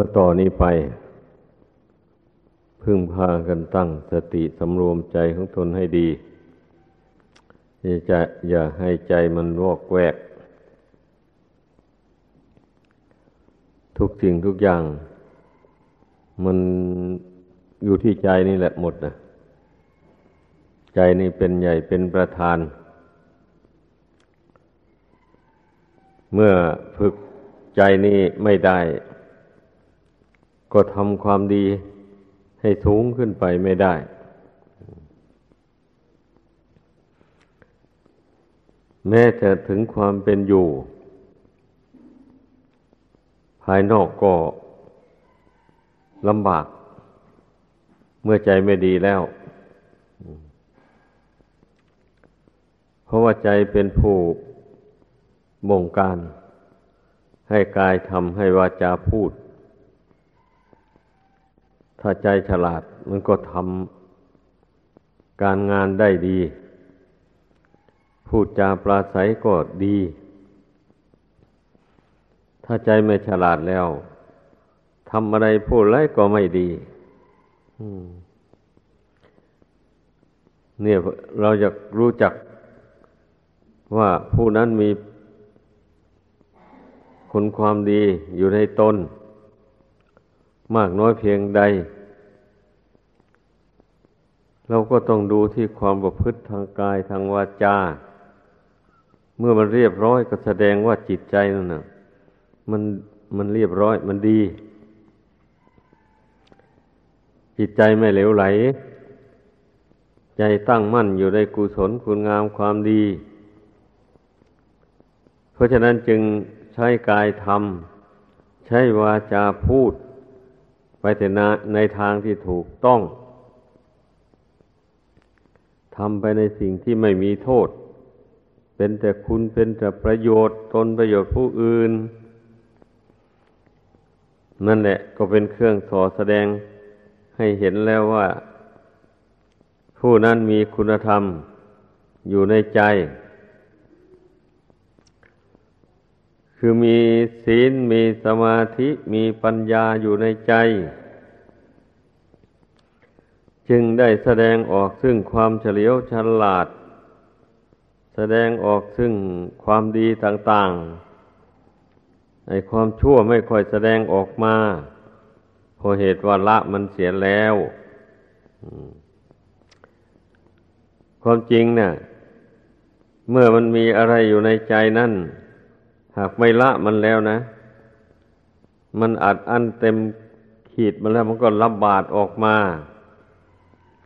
ก็ต่อนนี้ไป พึ่งพากันตั้งสติสำรวมใจของตนให้ดีอย่าจะอย่าให้ใจมันวอกแวก ทุกสิ่งทุกอย่าง มันอยู่ที่ใจนี่แหละหมดนะใจนี่เป็นใหญ่เป็นประธาน เมื่อฝึกใจนี่ไม่ได้ ก็ทำความดีให้สูงขึ้นไปไม่ได้ แม้จะถึงความเป็นอยู่ ภายนอกก็ลำบาก เมื่อใจไม่ดีแล้ว เพราะว่าใจเป็นผู้บงการ ให้กายทำให้วาจาพูด ถ้าใจฉลาดมันก็ทำการงานได้ดี พูดจาปราศัยก็ดี ถ้าใจไม่ฉลาดแล้วทำอะไรพูดไรก็ไม่ดีเนี่ยเราจะรู้จักว่าผู้นั้นมีคุณความดีอยู่ในตน มากน้อยเพียงใด เราก็ต้องดูที่ความประพฤติทางกายทางวาจา เมื่อมันเรียบร้อยก็แสดงว่าจิตใจนั่นนะมันมันเรียบร้อยมันดี จิตใจไม่เหลวไหล ใจตั้งมั่นอยู่ในกุศลคุณงามความดี เพราะฉะนั้นจึงใช้กายทำใช้วาจาพูด ไปแต่ในทางที่ถูกต้องทำไปในสิ่งที่ไม่มีโทษ เป็นแต่คุณเป็นแต่ประโยชน์ตนประโยชน์ผู้อื่น นั่นแหละก็เป็นเครื่องสอแสดงให้เห็นแล้วว่า ผู้นั้นมีคุณธรรมอยู่ในใจ คือมีศีลมีสมาธิมีปัญญาอยู่ในใจ จึงได้แสดงออกซึ่งความเฉลียวฉลาด แสดงออกซึ่งความดีต่างๆในความชั่วไม่ค่อยแสดงออกมาเพราะเหตุว่าละมันเสียแล้วความจริงเนะ่ยเมื่อมันมีอะไรอยู่ในใจนั่น หากไม่ละมันแล้วนะ มันอัดอั้นเต็มขีดมาแล้วมันก็ระบาดออกมา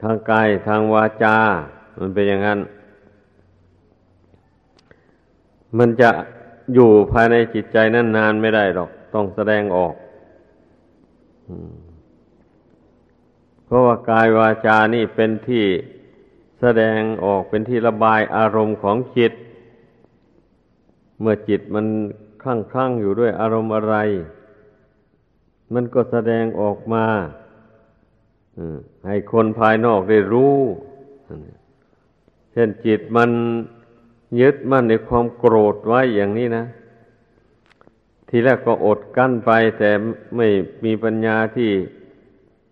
ทางกายทางวาจา มันเป็นอย่างนั้น มันจะอยู่ภายในจิตใจนั้นนานไม่ได้หรอก ต้องแสดงออกเพราะว่ากายวาจานี่เป็นที่แสดงออกเป็นที่ระบายอารมณ์ของจิต เมื่อจิตมันคลั่งคลั่งอยู่ด้วยอารมณ์อะไร มันก็แสดงออกมาให้คนภายนอกได้รู้ เช่นจิตมันยึดมั่นในความโกรธไว้อย่างนี้นะ ทีแรกก็อดกั้นไป แต่ไม่มีปัญญาที่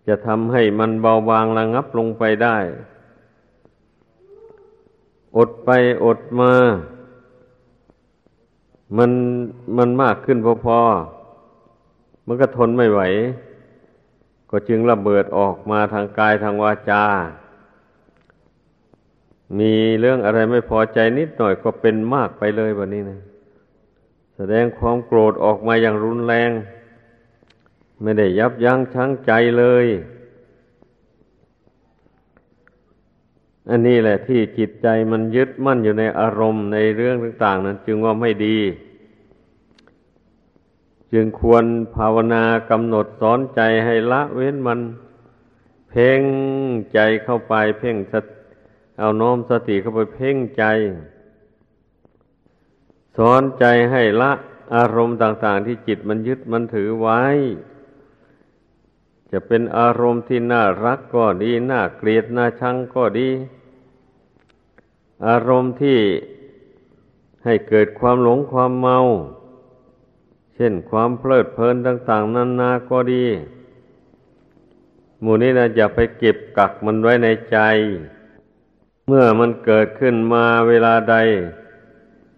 จะทำให้มันเบาบางระงับลงไปได้ อดไปอดมา มันมันมากขึ้นพอๆมันก็ทนไม่ไหว ก็จึงระเบิดออกมาทางกายทางวาจา มีเรื่องอะไรไม่พอใจนิดหน่อยก็เป็นมากไปเลยวันนี้นะแสดงความโกรธออกมาอย่างรุนแรง ไม่ได้ยับยั้งชั่งใจเลย อันนี้แหละที่จิตใจมันยึดมั่นอยู่ในอารมณ์ในเรื่องต่าง ๆ นั้น จึงว่าไม่ดี จึงควรภาวนากำหนดสอนใจให้ละเว้นมัน เพ่งใจเข้าไป เพ่งสเอาน้อมสติเข้าไปเพ่งใจ สอนใจให้ละอารมณ์ต่าง ๆ ที่จิตมันยึดมันถือไว้ จะเป็นอารมณ์ที่น่ารักก็ดีน่าเกลียดน่าชังก็ดี อารมณ์ที่ให้เกิดความหลงความเมา เช่นความเพลิดเพลินต่าง ๆนานาก็ดีหมู่นี้นะอย่าไปเก็บกักมันไว้ในใจ เมื่อมันเกิดขึ้นมาเวลาใด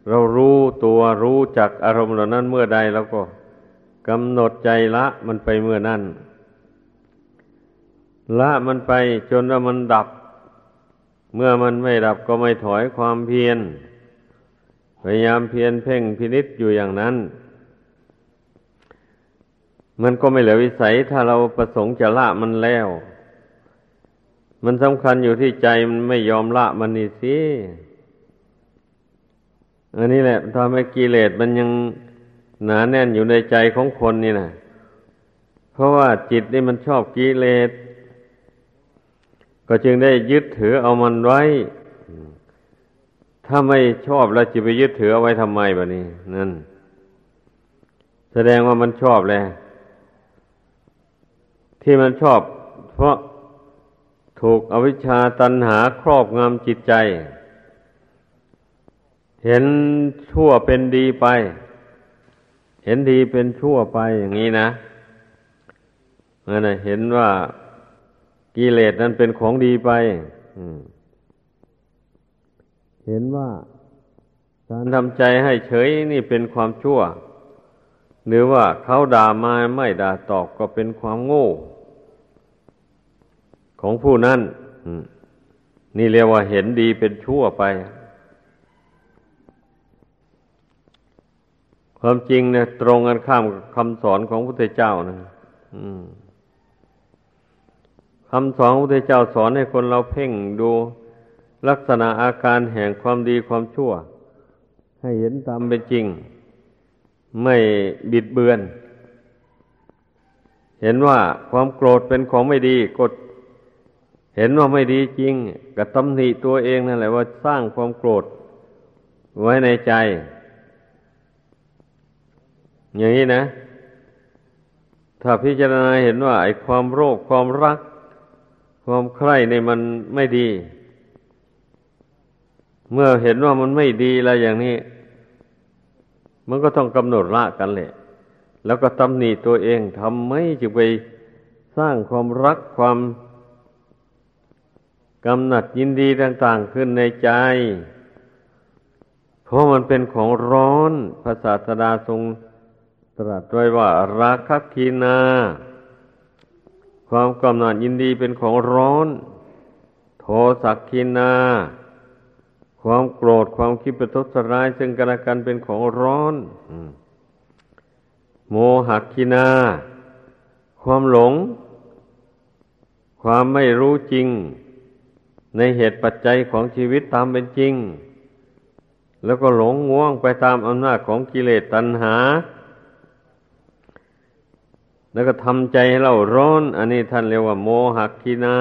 เรารู้ตัวรู้จักอารมณ์เหล่านั้นเมื่อใดแล้วก็กำหนดใจละมันไปเมื่อนั้น ละมันไปจนว่ามันดับ เมื่อมันไม่ดับก็ไม่ถอยความเพียร พยายามเพียรเพ่งพินิษอยู่อย่างนั้น มันก็ไม่เหลือวิสัยถ้าเราประสงค์จะละมันแล้ว มันสำคัญอยู่ที่ใจมันไม่ยอมละมันนี่สิ อันนี้แหละทำให้กิเลสมันยังหนาแน่นอยู่ในใจของคนนี่นะเพราะว่าจิตนี่มันชอบกิเลส ก็จึงได้ยึดถือเอามันไว้ ถ้าไม่ชอบแล้วจะไปยึดถือเอาไว้ทำไมบะนี้ นั่น แสดงว่ามันชอบแล้วที่มันชอบ เพราะถูกอวิชชาตันหาครอบงำจิตใจ เห็นชั่วเป็นดีไป เห็นดีเป็นชั่วไปอย่างนี้นะนั่นนะเห็นว่า กิเลสนั้นเป็นของดีไปเห็นว่าการทำใจให้เฉยนี่เป็นความชั่ว หรือว่าเขาด่ามาไม่ด่าตอบก็เป็นความโง่ ของผู้นั้นนี่เรียกว่าเห็นดีเป็นชั่วไป ความจริงเนี่ยตรงกันข้ามคำสอนของพระพุทธเจ้านะ คำสอนของพระพุทธเจ้าสอนให้คนเราเพ่งดูลักษณะอาการแห่งความดีความชั่ว ให้เห็นตามเป็นจริง ไม่บิดเบือน เห็นว่าความโกรธเป็นของไม่ดีกด เห็นว่าไม่ดีจริงก็ตำหนิตัวเองนั่นแหละว่าสร้างความโกรธ ไว้ในใจ อย่างนี้นะ ถ้าพิจารณาเห็นว่าไอ้ความโรคความรัก ความใคร่ในมันไม่ดี เมื่อเห็นว่ามันไม่ดีแล้วอย่างนี้ มันก็ต้องกำหนดละกันแหละ แล้วก็ตำหนิตัวเองทำไม่จึงไปสร้างความรักความกำหนัดยินดีต่าง ๆ ขึ้นในใจ เพราะมันเป็นของร้อน พระศาสดาทรงตรัสไว้ว่า ราคคีนา ความกำหนัดยินดีเป็นของร้อน โทสักคีนา ความโกรธความคิดประทุษร้ายซึ่งกันและกันเป็นของร้อนโมหักคีนา ความหลง ความไม่รู้จริง ในเหตุปัจจัยของชีวิตตามเป็นจริง แล้วก็หลงง่วงไปตามอำนาจของกิเลสตัณหา แล้วก็ทำใจให้เราร้อน อันนี้ท่านเรียกว่า โมหักกินา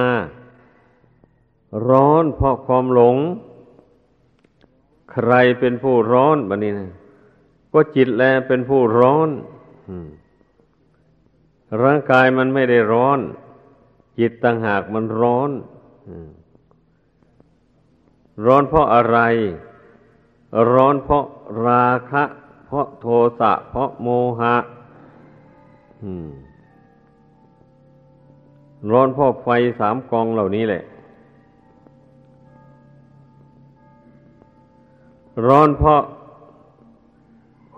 ร้อนเพราะความหลง ใครเป็นผู้ร้อนบันนี้นะก็จิตแลเป็นผู้ร้อนร่างกายมันไม่ได้ร้อน จิตต่างหากมันร้อนร้อนเพราะอะไร ร้อนเพราะราคะ เพราะโทสะ เพราะโมหะ ร้อนเพราะไฟสามกองเหล่านี้แหละ ร้อนเพราะ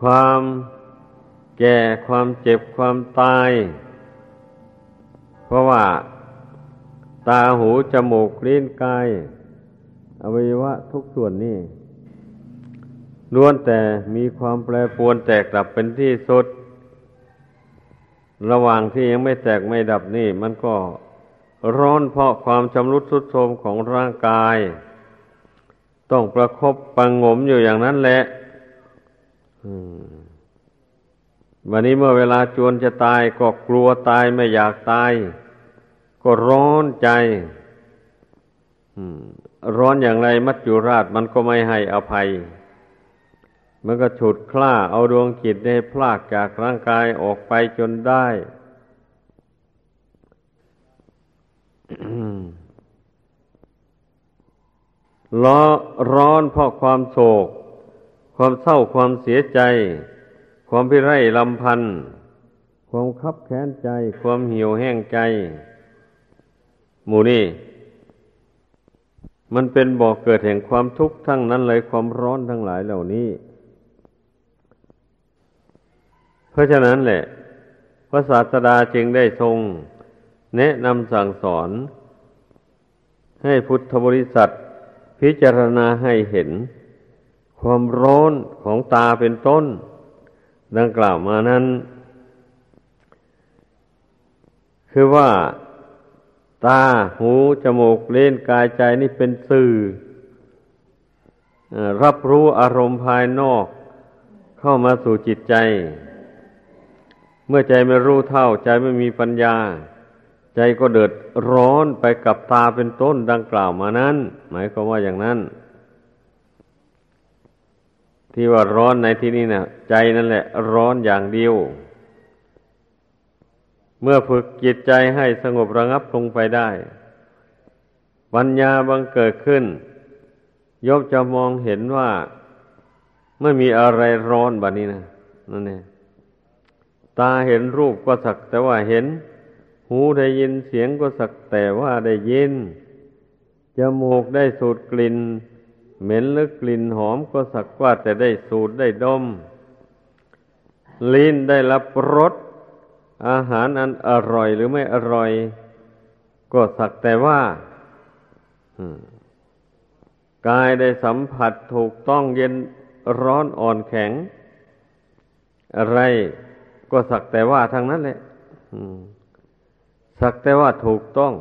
ความแก่ความเจ็บความตาย เพราะว่า ตาหูจมูกลิ้นกายอวัยวะทุกส่วนนี่ล้วนแต่มีความแปรปรวนแตกดับเป็นที่สุด ระหว่างที่ยังไม่แตกไม่ดับนี่ มันก็ร้อนเพราะความชำรุดทรุดโทรมของร่างกาย ต้องประครบปังงมอยู่อย่างนั้นแหละวันนี้เมื่อเวลาจวนจะตายก็กลัวตายไม่อยากตาย ก็ร้อนใจร้อนอย่างไรมัจจุราชมันก็ไม่ให้อภัย มันก็ฉุดคล้าเอาดวงจิตในพลากจากร่างกายออกไปจนได้ล้อร้อนเพราะความโศก ความเศร้าความเสียใจ ความพิไรลำพันธ์ความคับแค้นใจ ความหี่ยวแห้งใจ หมู่นี่ มันเป็นบ่อกเกิดแห่งความทุกข์ทั้งนั้นเลยความร้อนทั้งหลายเหล่านี้ เพราะฉะนั้นแหละ พระศาสดาจึงได้ทรงแนะนำสั่งสอน ให้พุทธบริษัท พิจารณาให้เห็น ความร้อนของตาเป็นต้น ดังกล่าวมานั้น คือว่าตา หู จมูก เล่นกายใจนี่เป็นสื่อ รับรู้อารมณ์ภายนอก เข้ามาสู่จิตใจ เมื่อใจไม่รู้เท่า ใจไม่มีปัญญา ใจก็เดือดร้อนไปกับตาเป็นต้นดังกล่าวมานั้น หมายความว่าอย่างนั้น ที่ว่าร้อนในที่นี้นะ่ะ ใจนั่นแหละ ร้อนอย่างเดียว เมื่อฝึกจิตใจให้สงบระงับลงไปได้ ปัญญาบังเกิดขึ้นยกจะมองเห็นว่า ไม่มีอะไรร้อนแบบนี้นะนั่นเอง ตาเห็นรูปก็สักแต่ว่าเห็น หูได้ยินเสียงก็สักแต่ว่าได้ยิน จมูกได้สูดกลิ่น เหม็นหรือกลิ่นหอมก็สักว่าแต่ได้สูดได้ดม ลิ้นได้รับรสอาหารอันอร่อยหรือไม่อร่อย ก็สักแต่ว่ากายได้สัมผัสถูกต้องเย็นร้อนอ่อนแข็ง อะไร ก็สักแต่ว่าทางนั้นแหละสักแต่ว่าถูกต้อง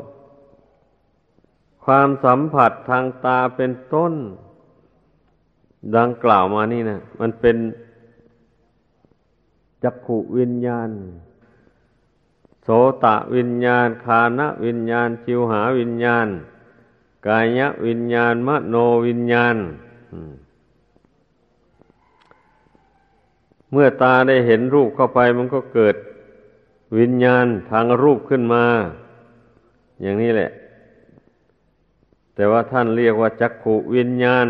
ความสัมผัสทางตาเป็นต้น ดังกล่าวมานี่นะมันเป็นจักขุวิญญาณ โสตะวิญญาณ คานะวิญญาณจิวหาวิญญาณ กายะวิญญาณ มโนวิญญาณ เมื่อตาได้เห็นรูปเข้าไปมันก็เกิดวิญญาณทางรูปขึ้นมา อย่างนี้แหละ แต่ว่าท่านเรียกว่าจักขุวิญญาณ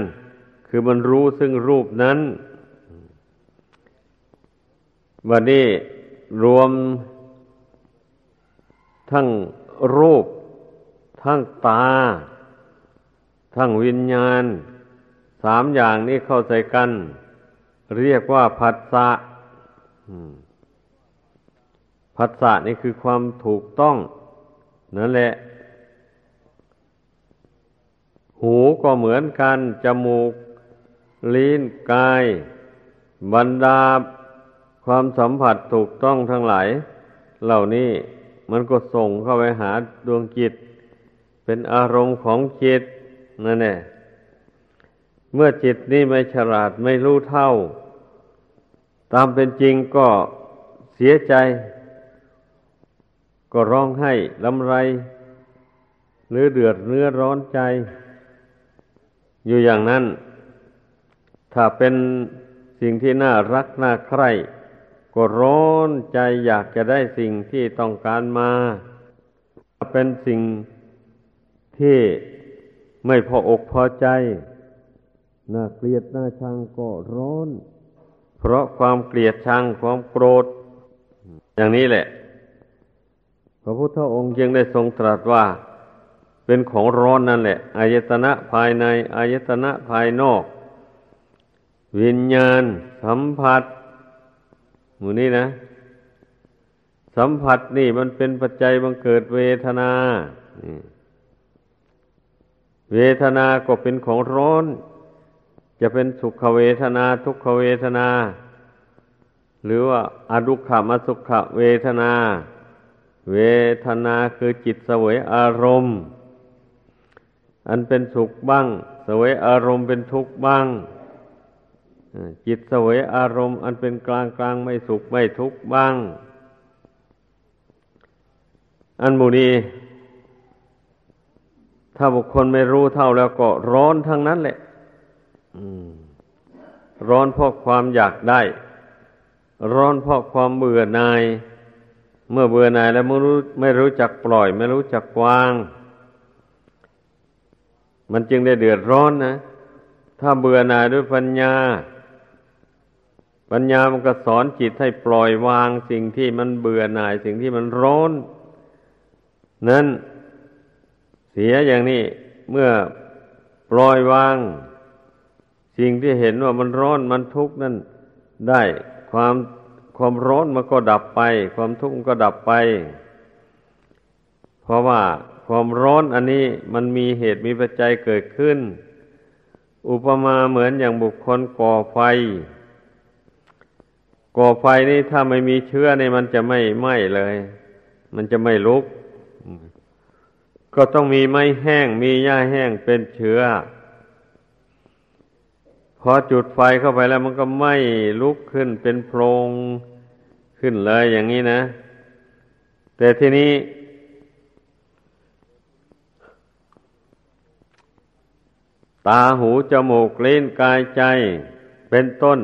คือมันรู้ซึ่งรูปนั้นวันนี้รวมทั้งรูป ทั้งตา ทั้งวิญญาณ สามอย่างนี้เข้าใจกัน เรียกว่าผัสสะผัสสะนี่คือความถูกต้อง นั่นแหละ หูก็เหมือนกัน จมูก ลิ้น กาย บรรดา ความสัมผัสถูกต้องทั้งหลาย เหล่านี้มันก็ส่งเข้าไปหาดวงจิต เป็นอารมณ์ของจิตนั่นแหละ เมื่อจิตนี่ไม่ฉลาดไม่รู้เท่า ตามเป็นจริงก็เสียใจ ก็ร้องไห้ลำไร หรือเดือดเนื้อร้อนใจ อยู่อย่างนั้น ถ้าเป็นสิ่งที่น่ารักน่าใคร่ก็ร้อนใจอยากจะได้สิ่งที่ต้องการมาเป็นสิ่งที่ไม่พออกพอใจ น่าเกลียดน่าชังก็ร้อน เพราะความเกลียดชังความโกรธ อย่างนี้แหละ พระพุทธองค์จึงได้ทรงตรัสว่า เป็นของร้อนนั่นแหละอายตนะภายในอายตนะภายนอก วิญญาณ สัมผัสมูนี้นะ สัมผัสนี่มันเป็นปัจจัยบังเกิดเวทนาเวทนาก็เป็นของร้อน จะเป็นสุขเวทนาทุกขเวทนา หรือว่าอดุขมสุขเวทนา เวทนาคือจิตเสวยอารมณ์ อันเป็นสุขบ้างเสวยอารมณ์เป็นทุกข์บ้างจิตเสวยอารมณ์ อันเป็นกลางกลางไม่สุขไม่ทุกข์บ้าง อันมูนีถ้าบุคคลไม่รู้เท่าแล้วก็ร้อนทั้งนั้นแหละ ร้อนเพราะความอยากได้ ร้อนเพราะความเบื่อหน่าย เมื่อเบื่อหน่ายแล้วไม่รู้ไม่รู้จักปล่อย ไม่รู้จักวาง มันจึงได้เดือดร้อนนะ ถ้าเบื่อหน่ายด้วยปัญญา ปัญญามันก็สอนจิตให้ปล่อยวางสิ่งที่มันเบื่อหน่าย สิ่งที่มันร้อน นั้นเสียอย่างนี้เมื่อปล่อยวาง สิ่งที่เห็นว่ามันร้อนมันทุกข์นั่นได้ความความร้อนมันก็ดับไป ความทุกข์ก็ดับไป เพราะว่าความร้อนอันนี้มันมีเหตุมีปัจจัยเกิดขึ้น อุปมาเหมือนอย่างบุคคลก่อไฟ ก่อไฟนี่ถ้าไม่มีเชื้อนี่มันจะไม่ไหม้เลย มันจะไม่ลุก ก็ต้องมีไม้แห้งมีหญ้าแห้งเป็นเชื้อ พอจุดไฟเข้าไปแล้วมันก็ไหม้ลุกขึ้นเป็นโพรงขึ้นเลยอย่างนี้นะ แต่ทีนี้ ตาหูจมูกลิ้นกายใจเป็นต้น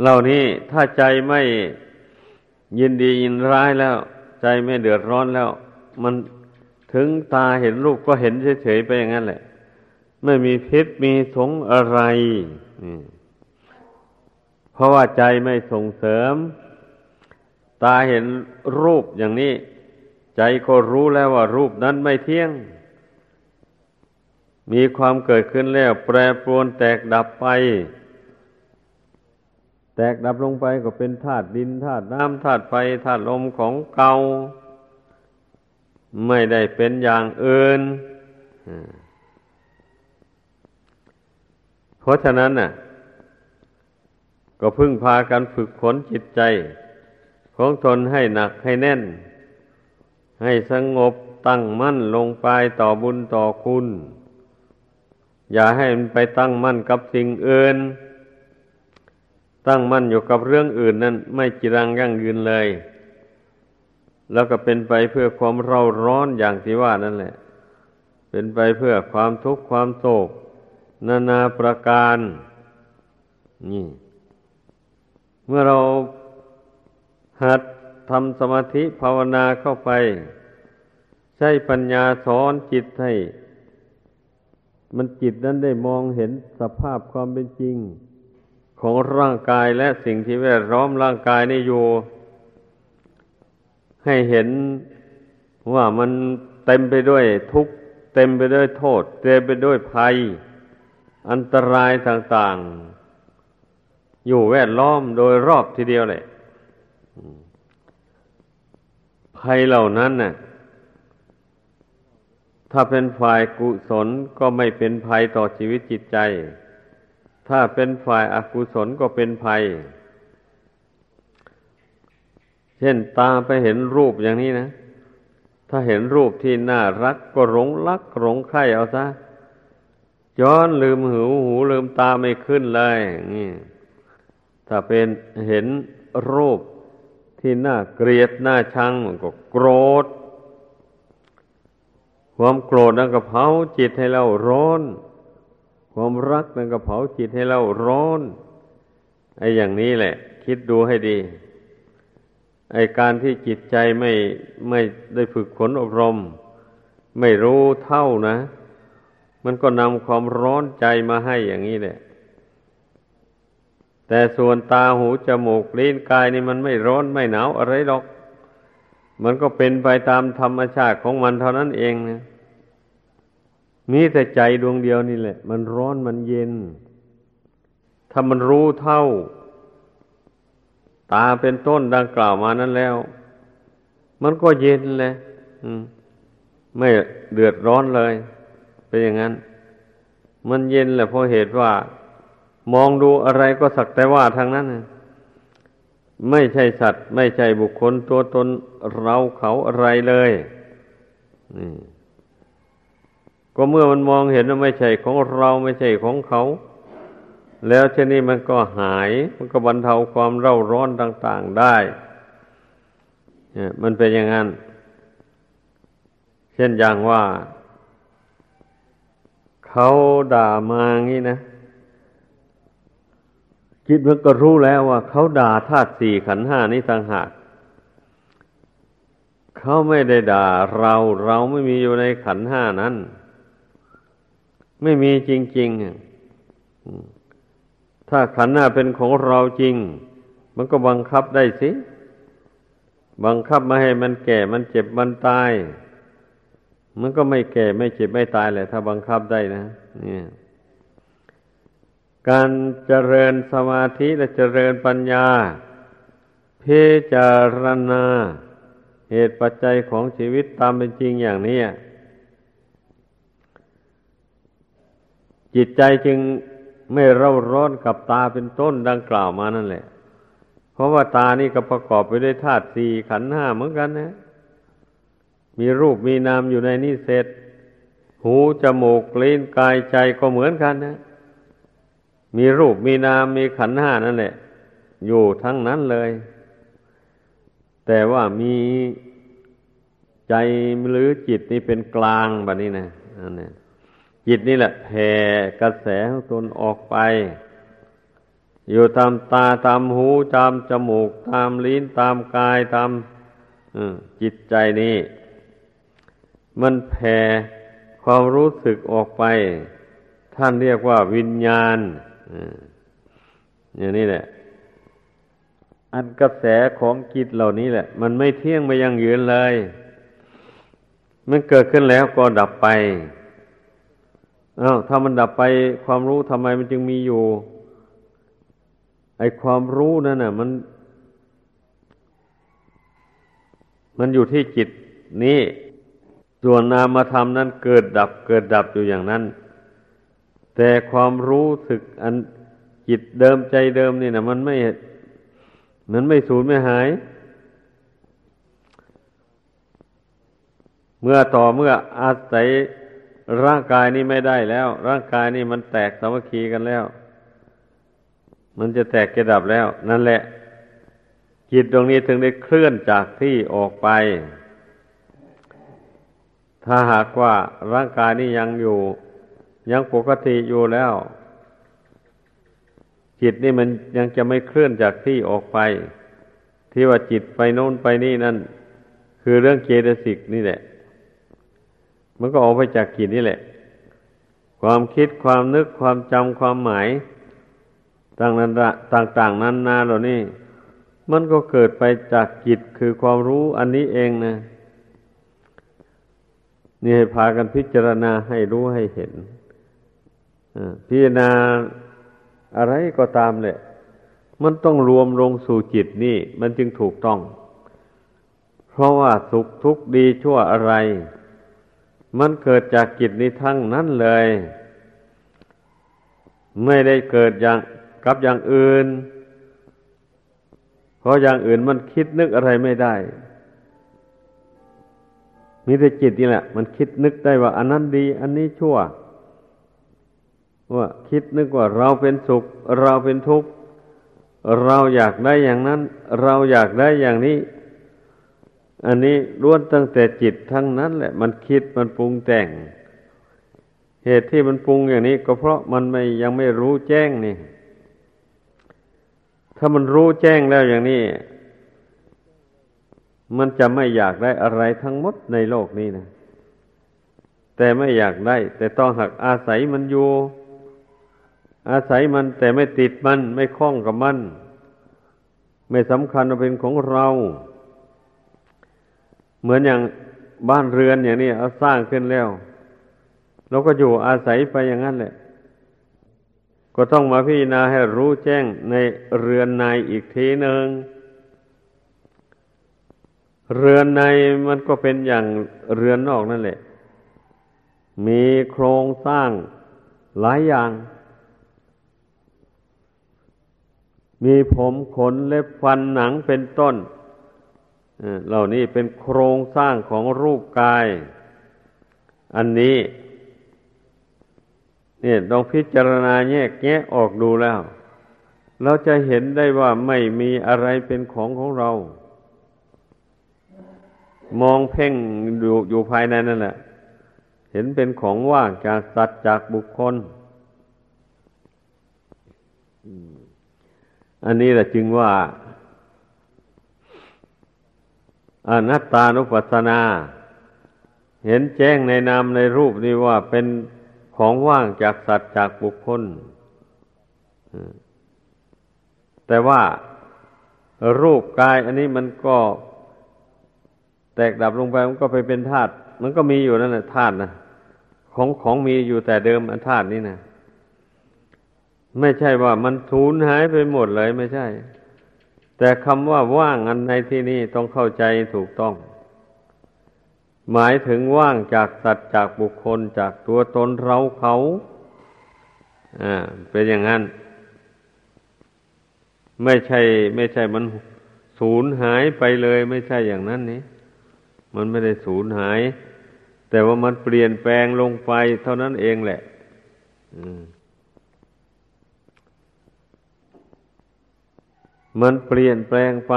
เหล่านี้ถ้าใจไม่ยินดียินร้ายแล้ว ใจไม่เดือดร้อนแล้ว มันถึงตาเห็นรูปก็เห็นเฉยๆไปอย่างนั้นแหละ ไม่มีพิษมีสงอะไรเพราะว่าใจไม่ส่งเสริม ตาเห็นรูปอย่างนี้ ใจก็รู้แล้วว่ารูปนั้นไม่เที่ยง มีความเกิดขึ้นแล้ว แปรปรวนแตกดับไป แตกดับลงไปก็เป็นธาตุดินธาตุน้ำธาตุไฟธาตุลมของเก่าไม่ได้เป็นอย่างอื่น เพราะฉะนั้นน่ะ ก็พึ่งพากันฝึกฝนจิตใจ ของตนให้หนักให้แน่น ให้สงบตั้งมั่นลงไปต่อบุญต่อคุณ อย่าให้มันไปตั้งมั่นกับสิ่งอื่น ตั้งมั่นอยู่กับเรื่องอื่นนั้นไม่จิรังยั่งยืนเลย แล้วก็เป็นไปเพื่อความเร่าร้อนอย่างที่ว่านั่นแหละ เป็นไปเพื่อความทุกข์ความโศก นานาประการ นี่ เมื่อเราหัดทำสมาธิภาวนาเข้าไป ใช้ปัญญาสอนจิตให้ มันจิตนั้นได้มองเห็นสภาพความเป็นจริง ของร่างกายและสิ่งที่แวดล้อมร่างกายนี่อยู่ให้เห็นว่ามันเต็มไปด้วยทุกข์เต็มไปด้วยโทษ เต็มไปด้วยภัย อันตรายต่างๆ อยู่แวดล้อมโดยรอบทีเดียวเลยภัยเหล่านั้นน่ะ ถ้าเป็นฝ่ายกุศลก็ไม่เป็นภัยต่อชีวิตจิตใจ ถ้าเป็นฝ่ายอากุศลก็เป็นภัย เช่นตาไปเห็นรูปอย่างนี้นะ ถ้าเห็นรูปที่น่ารักก็หลงรักหลงใครเอาซะ ย้อนลืมหูหูลืมตาไม่ขึ้นเลยนี่ถ้าเป็นเห็นรูปที่น่าเกลียดน่าชังมันก็โกรธ ความโกรธนั่นก็เผาจิตให้เราร้อน ความรักนั่นก็เผาจิตให้เราร้อนไอ้อย่างนี้แหละ คิดดูให้ดีไอ้การที่จิตใจไม่ไม่ได้ฝึกฝนอบรม ไม่รู้เท่านะ มันก็นำความร้อนใจมาให้อย่างนี้แหละ แต่ส่วนตาหูจมูกลิ้นกายนี่มันไม่ร้อนไม่หนาวอะไรหรอก มันก็เป็นไปตามธรรมชาติของมันเท่านั้นเองนะมีแต่ใจดวงเดียวนี่แหละ มันร้อนมันเย็น ถ้ามันรู้เท่า ตาเป็นต้นดังกล่าวมานั้นแล้ว มันก็เย็นเลยไม่เดือดร้อนเลย เป็นอย่างนั้น มันเย็นแหละเพราะเหตุว่า มองดูอะไรก็สักแต่ว่าทางนั้นไม่ใช่สัตว์ ไม่ใช่บุคคลตัวตนเราเขาอะไรเลยนี่ก็เมื่อมันมองเห็นว่าไม่ใช่ของเราไม่ใช่ของเขา แล้วเช่นนี้มันก็หาย มันก็บรรเทาความเร่าร้อนต่าง ๆได้เนี่ยมันเป็นอย่างนั้น เช่นอย่างว่า เขาด่ามางี้นะคิดมันก็รู้แล้วว่า เขาด่าธาตุสี่ขันห้านี้ต่างหากเขาไม่ได้ด่าเราเราไม่มีอยู่ในขันห้านั้น ไม่มีจริงๆถ้าขันหน้าเป็นของเราจริง มันก็บังคับได้สิ บังคับมาให้มันแก่มันเจ็บมันตาย มันก็ไม่แก่ไม่เจ็บไม่ตายแหละ ถ้าบังคับได้นะเนี่ย การเจริญสมาธิและเจริญปัญญา พิจารณา เหตุปัจจัยของชีวิตตามเป็นจริงอย่างนี้จิตใจจึงไม่เร่าร้อนกับตาเป็นต้นดังกล่าวมานั่นแหละ เพราะว่าตานี่ก็ประกอบไปด้วยธาตุสี่ขันห้าเหมือนกันนะ มีรูปมีนามอยู่ในนี่เสร็จ หูจมูกลิ้นกายใจก็เหมือนกันนะ มีรูปมีนามมีขันห้านั่นแหละ อยู่ทั้งนั้นเลย แต่ว่ามีใจหรือจิตนี่เป็นกลางแบบนี้นะนั่นแหละจิตนี่แหละแผ่กระแสของตนออกไป อยู่ตามตาตามหูตามจมูก ตามลิ้นตามกายตามจิตใจนี้ มันแผ่ความรู้สึกออกไป ท่านเรียกว่าวิญญาณอย่างนี้แหละ อันกระแสของจิตเหล่านี้แหละ มันไม่เที่ยงไม่ยังยืนเลย มันเกิดขึ้นแล้วก็ดับไปอ้าวถ้ามันดับไปความรู้ทำไมมันจึงมีอยู่ ไอความรู้นั่นน่ะ มัน มันอยู่ที่จิตนี้ ส่วนนามธรรมนั้นเกิดดับเกิดดับอยู่อย่างนั้น แต่ความรู้สึกอันจิตเดิมใจเดิมนี่นะมันไม่มันไม่สูญไม่หาย เมื่อต่อเมื่ออาศัยร่างกายนี้ไม่ได้แล้ว ร่างกายนี้มันแตกสามัคคีกันแล้ว มันจะแตกกระดับแล้ว นั่นแหละจิตตรงนี้ถึงได้เคลื่อนจากที่ออกไป ถ้าหากว่าร่างกายนี้ยังอยู่ ยังปกติอยู่แล้ว จิตนี่มันยังจะไม่เคลื่อนจากที่ออกไป ที่ว่าจิตไปโน้นไปนี่นั่น คือเรื่องเจตสิกนี่แหละ มันก็ออกไปจากจิตนี่แหละ ความคิดความนึกความจำความหมายต่างนั้นต่างๆนั้นนาเหล่านี้ มันก็เกิดไปจากจิตคือความรู้อันนี้เองนะ นี่ให้พากันพิจารณาให้รู้ให้เห็นพิจารณาอะไรก็ตามแหละมันต้องรวมลงสู่จิตนี่ มันจึงถูกต้อง เพราะว่าสุขทุกข์ดีชั่วอะไร มันเกิดจากจิตนี้ทั้งนั้นเลย ไม่ได้เกิดอย่างกับอย่างอื่น เพราะอย่างอื่นมันคิดนึกอะไรไม่ได้ มีแต่จิตนี่แหละ มันคิดนึกได้ว่า อันนั้นดี อันนี้ชั่ว ว่าคิดนึกว่าเราเป็นสุข เราเป็นทุกข์ เราอยากได้อย่างนั้น เราอยากได้อย่างนี้ อันนี้ล้วนตั้งแต่จิตทั้งนั้นแหละ มันคิดมันปรุงแต่ง เหตุที่มันปรุงอย่างนี้ ก็เพราะมันไม่ยังไม่รู้แจ้งนี่ ถ้ามันรู้แจ้งแล้วอย่างนี้ มันจะไม่อยากได้อะไรทั้งหมดในโลกนี้นะ แต่ไม่อยากได้ แต่ต้องหักอาศัยมันอยู่ อาศัยมันแต่ไม่ติดมัน ไม่คล้องกับมัน ไม่สำคัญว่าเป็นของเรา เหมือนอย่างบ้านเรือนอย่างนี้เอาสร้างขึ้นแล้วเราก็อยู่อาศัยไปอย่างนั้นแหละ ก็ต้องมาพิจารณาให้รู้แจ้งในเรือนในอีกทีหนึ่ง เรือนในมันก็เป็นอย่างเรือนนอกนั่นแหละ มีโครงสร้างหลายอย่าง มีผมขนเล็บฟันหนังเป็นต้น เหล่านี้เป็นโครงสร้างของรูปกาย อันนี้เนี่ยต้องพิจารณาแยกแยะออกดูแล้ว เราจะเห็นได้ว่าไม่มีอะไรเป็นของของเรา มองเพ่งอยู่อยู่ภายในนั่นแหละเห็นเป็นของว่างจากสัตว์จากบุคคลอันนี้แหละจึงว่า อนัตตานุปัสสนา เห็นแจ้งในนามในรูปนี้ว่าเป็นของว่างจากสัตว์จากบุคคล แต่ว่ารูปกายอันนี้มันก็ แตกดับลงไปมันก็ไปเป็นธาตุมันก็มีอยู่นั่นแหละธาตุนะของของมีอยู่แต่เดิมอันธาตุนี้นะไม่ใช่ว่ามันสูญหายไปหมดเลยไม่ใช่ แต่คำว่าว่างอันในที่นี้ต้องเข้าใจถูกต้อง หมายถึงว่างจากสัตว์จากบุคคลจากตัวตนเราเขาอ่าเป็นอย่างนั้น ไม่ใช่ ไม่ใช่มันสูญหายไปเลย ไม่ใช่อย่างนั้นนี้ มันไม่ได้สูญหาย แต่ว่ามันเปลี่ยนแปลงลงไปเท่านั้นเองแหละมมันเปลี่ยนแปลงไป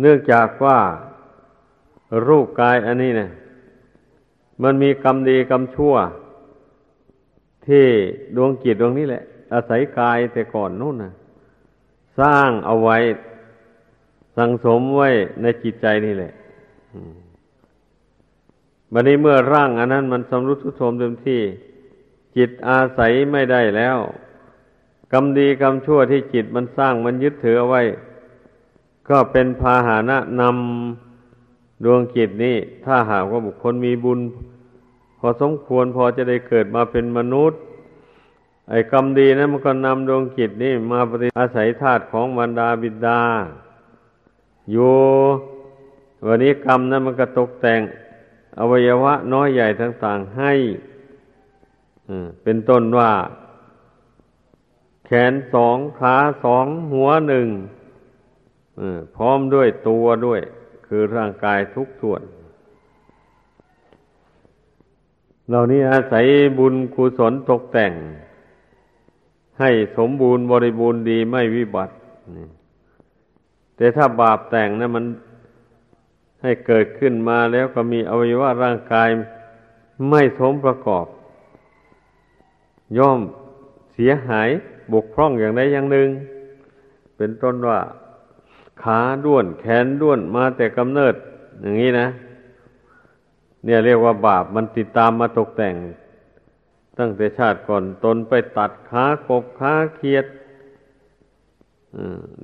เนื่องจากว่ารูปกายอันนี้เนะมันมีกรรมดีกรรมชั่ว ที่ดวงจิตดวงนี้แหละ อาศัยกายแต่ก่อนนู่นนะสร้างเอาไว้ สังสมไว้ในจิตใจนี่แหละบัดนี้เมื่อร่างอันนั้นมันสำรุดทุโทมเต็มที่ จิตอาศัยไม่ได้แล้วกรรมดีกรรมชั่วที่จิตมันสร้างมันยึดถือเอาไว้ ก็เป็นพาหานะนำดวงจิตนี้ ถ้าหากว่าบุคคลมีบุญ พอสมควรพอจะได้เกิดมาเป็นมนุษย์ ไอ้กรรมดีนะั้นมันก็นำดวงจิตนี้มาปฏิอาศัยธาตุของบรรดาบิดา อยู่วันนี้กรรมนั้นมันก็ตกแต่ง อวัยวะน้อยใหญ่ต่างๆให้เป็นต้นว่า แขนสองขาสองหัวหนึ่งพร้อมด้วยตัวด้วย คือร่างกายทุกส่วน เหล่านี้อาศัยบุญกุศลตกแต่ง ให้สมบูรณ์บริบูรณ์ดีไม่วิบัติ แต่ถ้าบาปแต่งนะมันให้เกิดขึ้นมาแล้วก็มีอวัยวะร่างกายไม่สมประกอบ ย่อมเสียหายบกพร่องอย่างใดอย่างหนึ่ง เป็นต้นว่า ขาด้วนแขนด้วนมาแต่กำเนิด อย่างนี้นะ เนี่ยเรียกว่าบาปมันติดตามมาตกแต่ง ตั้งแต่ชาติก่อนตนไปตัดขากบขาเขียด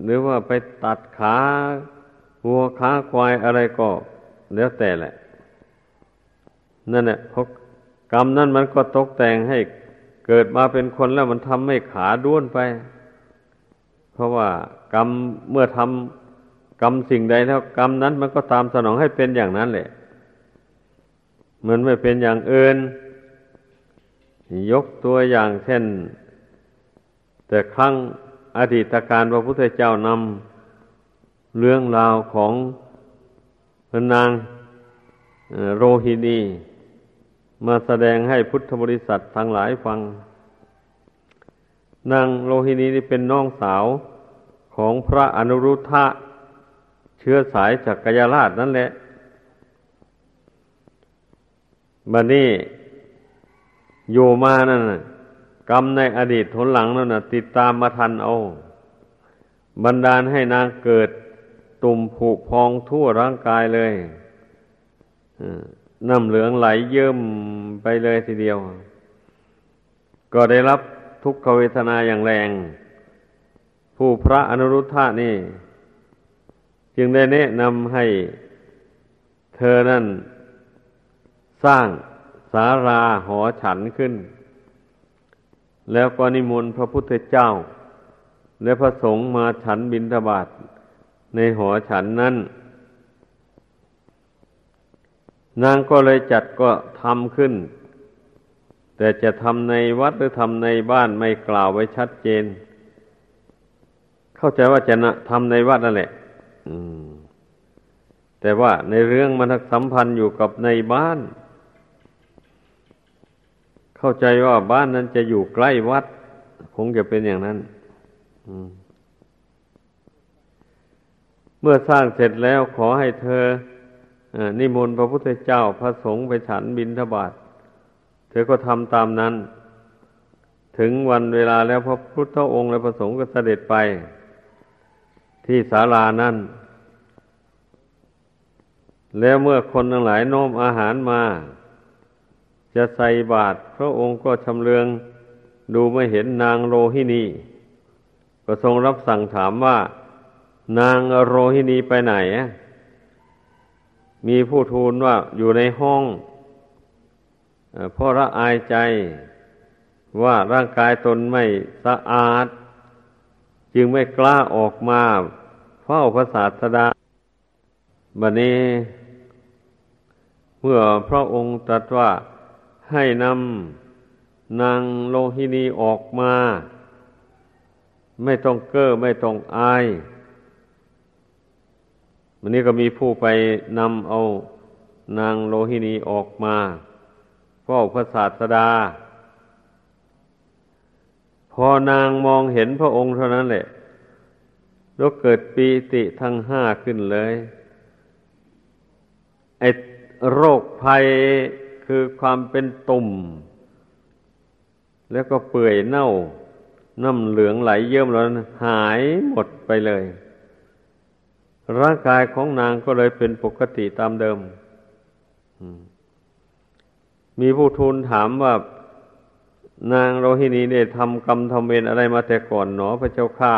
หรือว่าไปตัดขาวัวขาควายอะไรก็แล้วแต่แหละ นั่นแหละเพราะกรรมนั้นมันก็ตกแต่งให้เกิดมาเป็นคนแล้วมันทำให้ขาด้วนไป เพราะว่ากรรมเมื่อทำกรรมสิ่งใดแล้วกรรมนั้นมันก็ตามสนองให้เป็นอย่างนั้นแหละเหมือนไม่เป็นอย่างอื่น ยกตัวอย่างเช่น แต่ครั้ง อดีตการพระพุทธเจ้านำเรื่องราวของพนางโรฮินีมาแสดงให้พุทธบริษัททั้งหลายฟัง นางโลหินีนี่เป็นน้องสาวของพระอนุรุทธะเชื้อสายจากกยาราชนั่นแหละบัดนี้อยู่มานั่น กรรมในอดีตทนหลังนั่นนะติดตามมาทันเอา บันดาลให้นางเกิดตุ่มผุพองทั่วร่างกายเลยน้ำเหลืองไหลเยิ้มไปเลยทีเดียว ก็ได้รับทุกขเวทนาอย่างแรง ผู้พระอนุรุทธะนี่ จึงได้แนะนำให้เธอนั่น สร้างสาราหอฉันขึ้น แล้วก็นิมนต์พระพุทธเจ้า และพระสงฆ์มาฉันบิณฑบาตในหอฉันนั้น นางก็เลยจัดก็ทำขึ้น แต่จะทำในวัดหรือทำในบ้านไม่กล่าวไว้ชัดเจน เข้าใจว่าจะนะทำในวัดนั่นแหละแต่ว่าในเรื่องมันสัมพันธ์อยู่กับในบ้าน เข้าใจว่าบ้านนั้นจะอยู่ใกล้วัด คงจะเป็นอย่างนั้นเมื่อสร้างเสร็จแล้วขอให้เธอนิมนต์พระพุทธเจ้าพระสงฆ์ไปฉันบินทบาทเธอก็ทำตามนั้น ถึงวันเวลาแล้วพระพุทธองค์และพระสงฆ์ก็เสด็จไป ที่ศาลานั้นแล้วเมื่อคนทั้งหลายโน้มอาหารมา จะใส่บาตรพระองค์ก็ชำเลืองดูไม่เห็นนางโรหินีก็ทรงรับสั่งถามว่า นางโรหินีไปไหน มีผู้ทูลว่าอยู่ในห้องเพราะละอายใจว่าร่างกายตนไม่สะอาด จึงไม่กล้าออกมาเฝ้าพระศาสดาบัดนี้ เมื่อพระองค์ตรัสว่า ให้นำนางโลหินีออกมา ไม่ต้องเก้อไม่ต้องอายวันนี้ก็มีผู้ไปนำเอานางโลหินีออกมาเฝ้าพระศาสดา พอนางมองเห็นพระองค์เท่านั้นแหละแล้วเกิดปีติทั้งห้าขึ้นเลย ไอโรคภัย คือความเป็นตุ่ม แล้วก็เปื่อยเน่า น้ำเหลืองไหลเยิ้มแล้วหายหมดไปเลย ร่างกายของนางก็เลยเป็นปกติตามเดิม มีผู้ทูลถามว่านางโรหินีได้ทำกรรมทำเวรอะไรมาแต่ก่อนหนอพระเจ้าข้า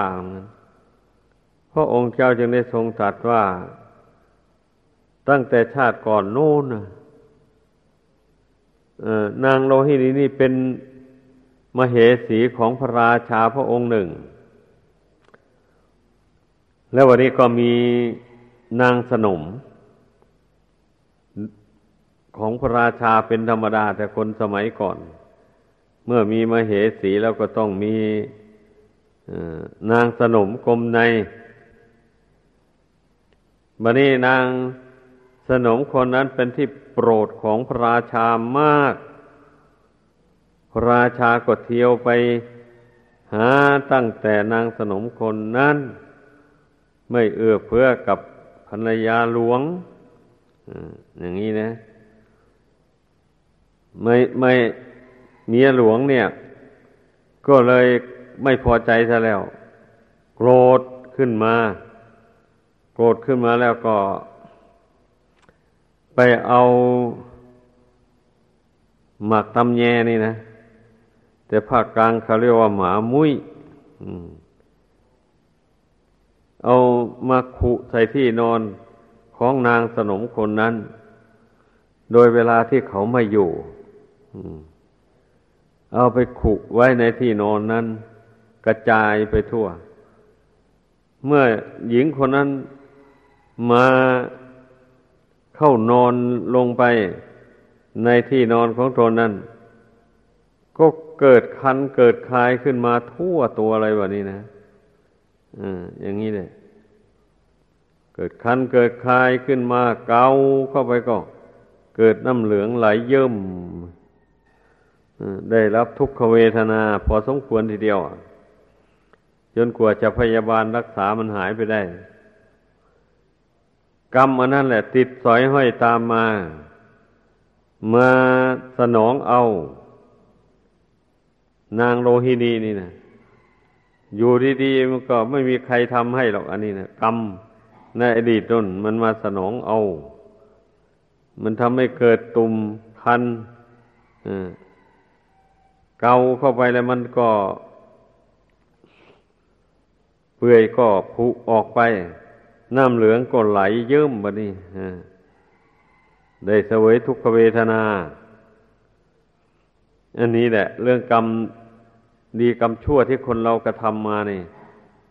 พระองค์เจ้าจึงได้ทรงตรัสว่า ตั้งแต่ชาติก่อนโน้นน นางโลหินีนี่เป็นมเหสีของพระราชาพระองค์หนึ่ง แล้ววันนี้ก็มีนางสนม ของพระราชาเป็นธรรมดาแต่คนสมัยก่อน เมื่อมีมเหสีแล้วก็ต้องมีนางสนมกรมในบันนี้นาง สนมคนนั้นเป็นที่โปรดของพระราชามาก พระราชาก็เที่ยวไปหาตั้งแต่นางสนมคนนั้น ไม่เอื้อเพื่อกับภรรยาหลวงอย่างนี้นะ ไม่ไม่เมียหลวงเนี่ย ก็เลยไม่พอใจซะแล้ว โกรธขึ้นมา โกรธขึ้นมาแล้วก็ ไปเอาหมักตำแยนี่นะ แต่ภาคกลางเขาเรียกว่าหมามุ้ยเอามาขุใส่ที่นอนของนางสนมคนนั้น โดยเวลาที่เขาไม่อยู่เอาไปขุไว้ในที่นอนนั้น กระจายไปทั่ว เมื่อหญิงคนนั้นมา เข้านอนลงไปในที่นอนของตนนั้น ก็เกิดคันเกิดคลายขึ้นมาทั่วตัวอะไรแบบนี้นะอ่าอย่างนี้เลยเกิดคันเกิดคลายขึ้นมาเกาเข้าไปก็ เกิดน้ำเหลืองไหลเยิ่มได้รับทุกขเวทนา พอสมควรทีเดียวจนกว่าจะพยาบาลรักษามันหายไปได้ กรรมอันนั้นแหละ ติดสอยห้อยตามมา มาสนองเอา นางโลหินีนี่นะอยู่ดีๆมันก็ไม่มีใครทำให้หรอกอันนี้นะกรรมในอดีตต้นมันมาสนองเอา มันทำให้เกิดตุ่มคันเกาเข้าไปแล้วมันก็ เปื่อยก็ผุออกไป น้ำเหลืองก็ไหลเยิ้มบะนี่ได้เสวยทุกขเวทนา อันนี้แหละ เรื่องกรรมดีกรรมชั่วที่คนเรากระทำมานี่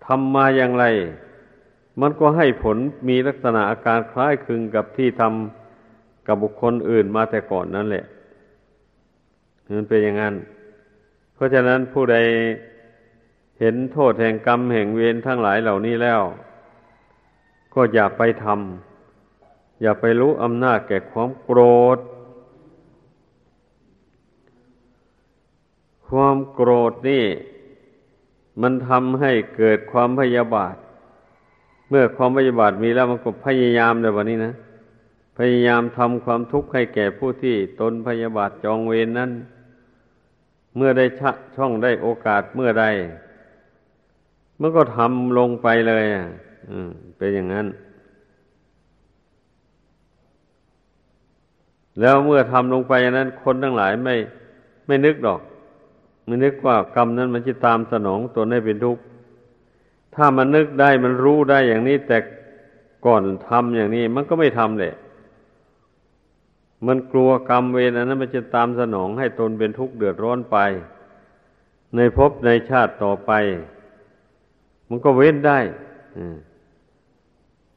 ทำมาอย่างไร มันก็ให้ผลมีลักษณะอาการคล้ายคลึงกับที่ทำกับบุคคลอื่นมาแต่ก่อนนั่นแหละมันเป็นอย่างนั้น เพราะฉะนั้นผู้ใดเห็นโทษแห่งกรรมแห่งเวรทั้งหลายเหล่านี้แล้ว ก็อย่าไปทำอย่าไปรู้อำนาจแก่ความโกรธ ความโกรธนี่ มันทำให้เกิดความพยาบาท เมื่อความพยาบาทมีแล้วมันก็พยายามในวันนี้นะ พยายามทำความทุกข์ให้แก่ผู้ที่ตนพยาบาทจองเวรนนั้นเมื่อได้ชะช่องได้โอกาสเมื่อใดมันก็ทำลงไปเลยอะ เป็นอย่างนั้น แล้วเมื่อทำลงไปอย่างนั้น คนทั้งหลายไม่ไม่นึกดอกไมันนึกว่ากรรมนั้นมันจะตามสนองตนให้เป็นทุกข์ถ้ามันนึกได้มันรู้ได้อย่างนี้ แต่ก่อนทำอย่างนี้ มันก็ไม่ทำเลยมันกลัวกรรมเวรอันนั้นมันจะตามสนองให้ตนเป็นทุกข์เดือดร้อนไป ในภพในชาติต่อไป มันก็เว้นได้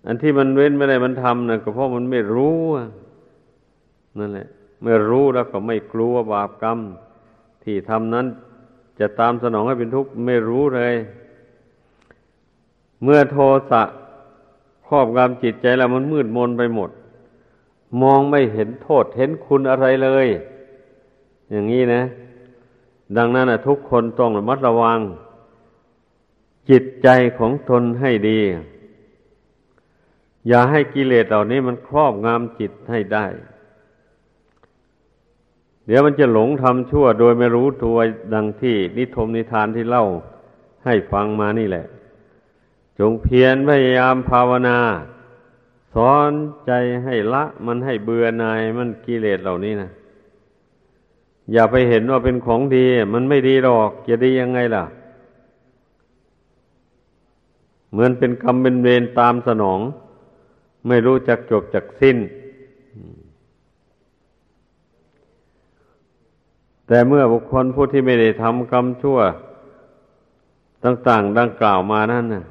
อันที่มันเว้นไม่ได้มันทำนะก็เพราะมันไม่รู้นั่นแหละ เมื่อรู้แล้วก็ไม่กลัวบาปกรรม ที่ทำนั้นจะตามสนองให้เป็นทุกข์ไม่รู้เลย เมื่อโทสะครอบงำจิตใจแล้วมันมืดมนไปหมด มองไม่เห็นโทษเห็นคุณอะไรเลย อย่างนี้นะ ดังนั้นนะทุกคนต้องระมัดระวัง จิตใจของตนให้ดี อย่าให้กิเลสเหล่านี้มันครอบงำจิตให้ได้ เดี๋ยวมันจะหลงทำชั่วโดยไม่รู้ตัวดังที่นิทมนิทานที่เล่าให้ฟังมานี่แหละ จงเพียรพยายามภาวนา สอนใจให้ละมันให้เบื่อนายมันกิเลสเหล่านี้นะอย่าไปเห็นว่าเป็นของดี มันไม่ดีหรอก จะดียังไงล่ะ เหมือนเป็นกรรมเป็นเวรตามสนอง ไม่รู้จักจบจักสิ้น แต่เมื่อบุคคลผู้ที่ไม่ได้ทำกรรมชั่ว ต่างๆ ดังกล่าวมานั่นนะ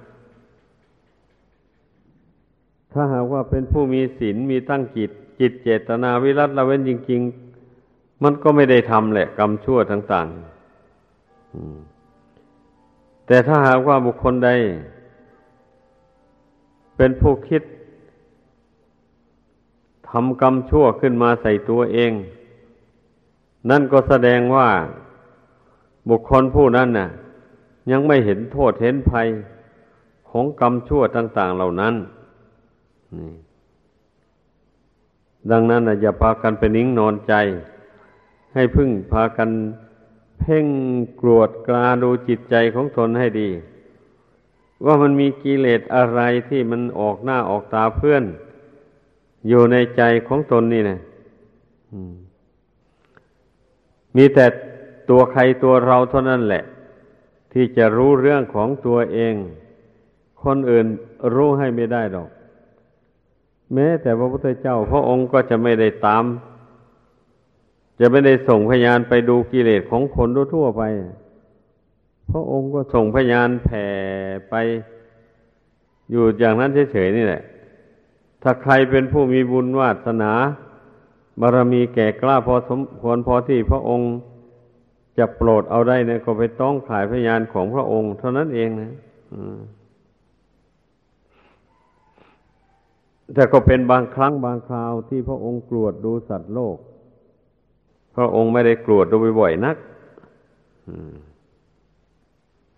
ถ้าหากว่าเป็นผู้มีศีลมีตั้งจิต จิตเจตนาวิรัตละเว้นจริง ๆ มันก็ไม่ได้ทำแหละ กรรมชั่วต่างๆแต่ถ้าหากว่าบุคคลใด เป็นผู้คิด ทำกรรมชั่วขึ้นมาใส่ตัวเอง นั่นก็แสดงว่าบุคคลผู้นั้นน่ะ ยังไม่เห็นโทษเห็นภัยของกรรมชั่วต่าง ๆ เหล่านั้นดังนั้นอย่าพากันไปนิ่งนอนใจ ให้พึ่งพากันเพ่งกรวดกราดูจิตใจของตนให้ดี ว่ามันมีกิเลสอะไรที่มันออกหน้าออกตาเพื่อน อยู่ในใจของตนนี่นะมีแต่ตัวใครตัวเราเท่านั้นแหละ ที่จะรู้เรื่องของตัวเอง คนอื่นรู้ให้ไม่ได้หรอก แม้แต่พระพุทธเจ้า พระองค์ก็จะไม่ได้ตาม จะไม่ได้ส่งพยานไปดูกิเลสของคนทั่วไป พระองค์ก็ส่งพยานแผ่ไป อยู่อย่างนั้นเฉยๆนี่แหละ ถ้าใครเป็นผู้มีบุญวาสนาบารมีแก่กล้าพอสมควรพอที่พระองค์จะโปรดเอาได้เนี่ยก็ไปต้องขายพยานของพระองค์ เท่านั้นเองนะแต่ก็เป็นบางครั้งบางคราวที่พระองค์กรวดดูสัตว์โลก พระองค์ไม่ได้กรวดดูบ่อยๆนัก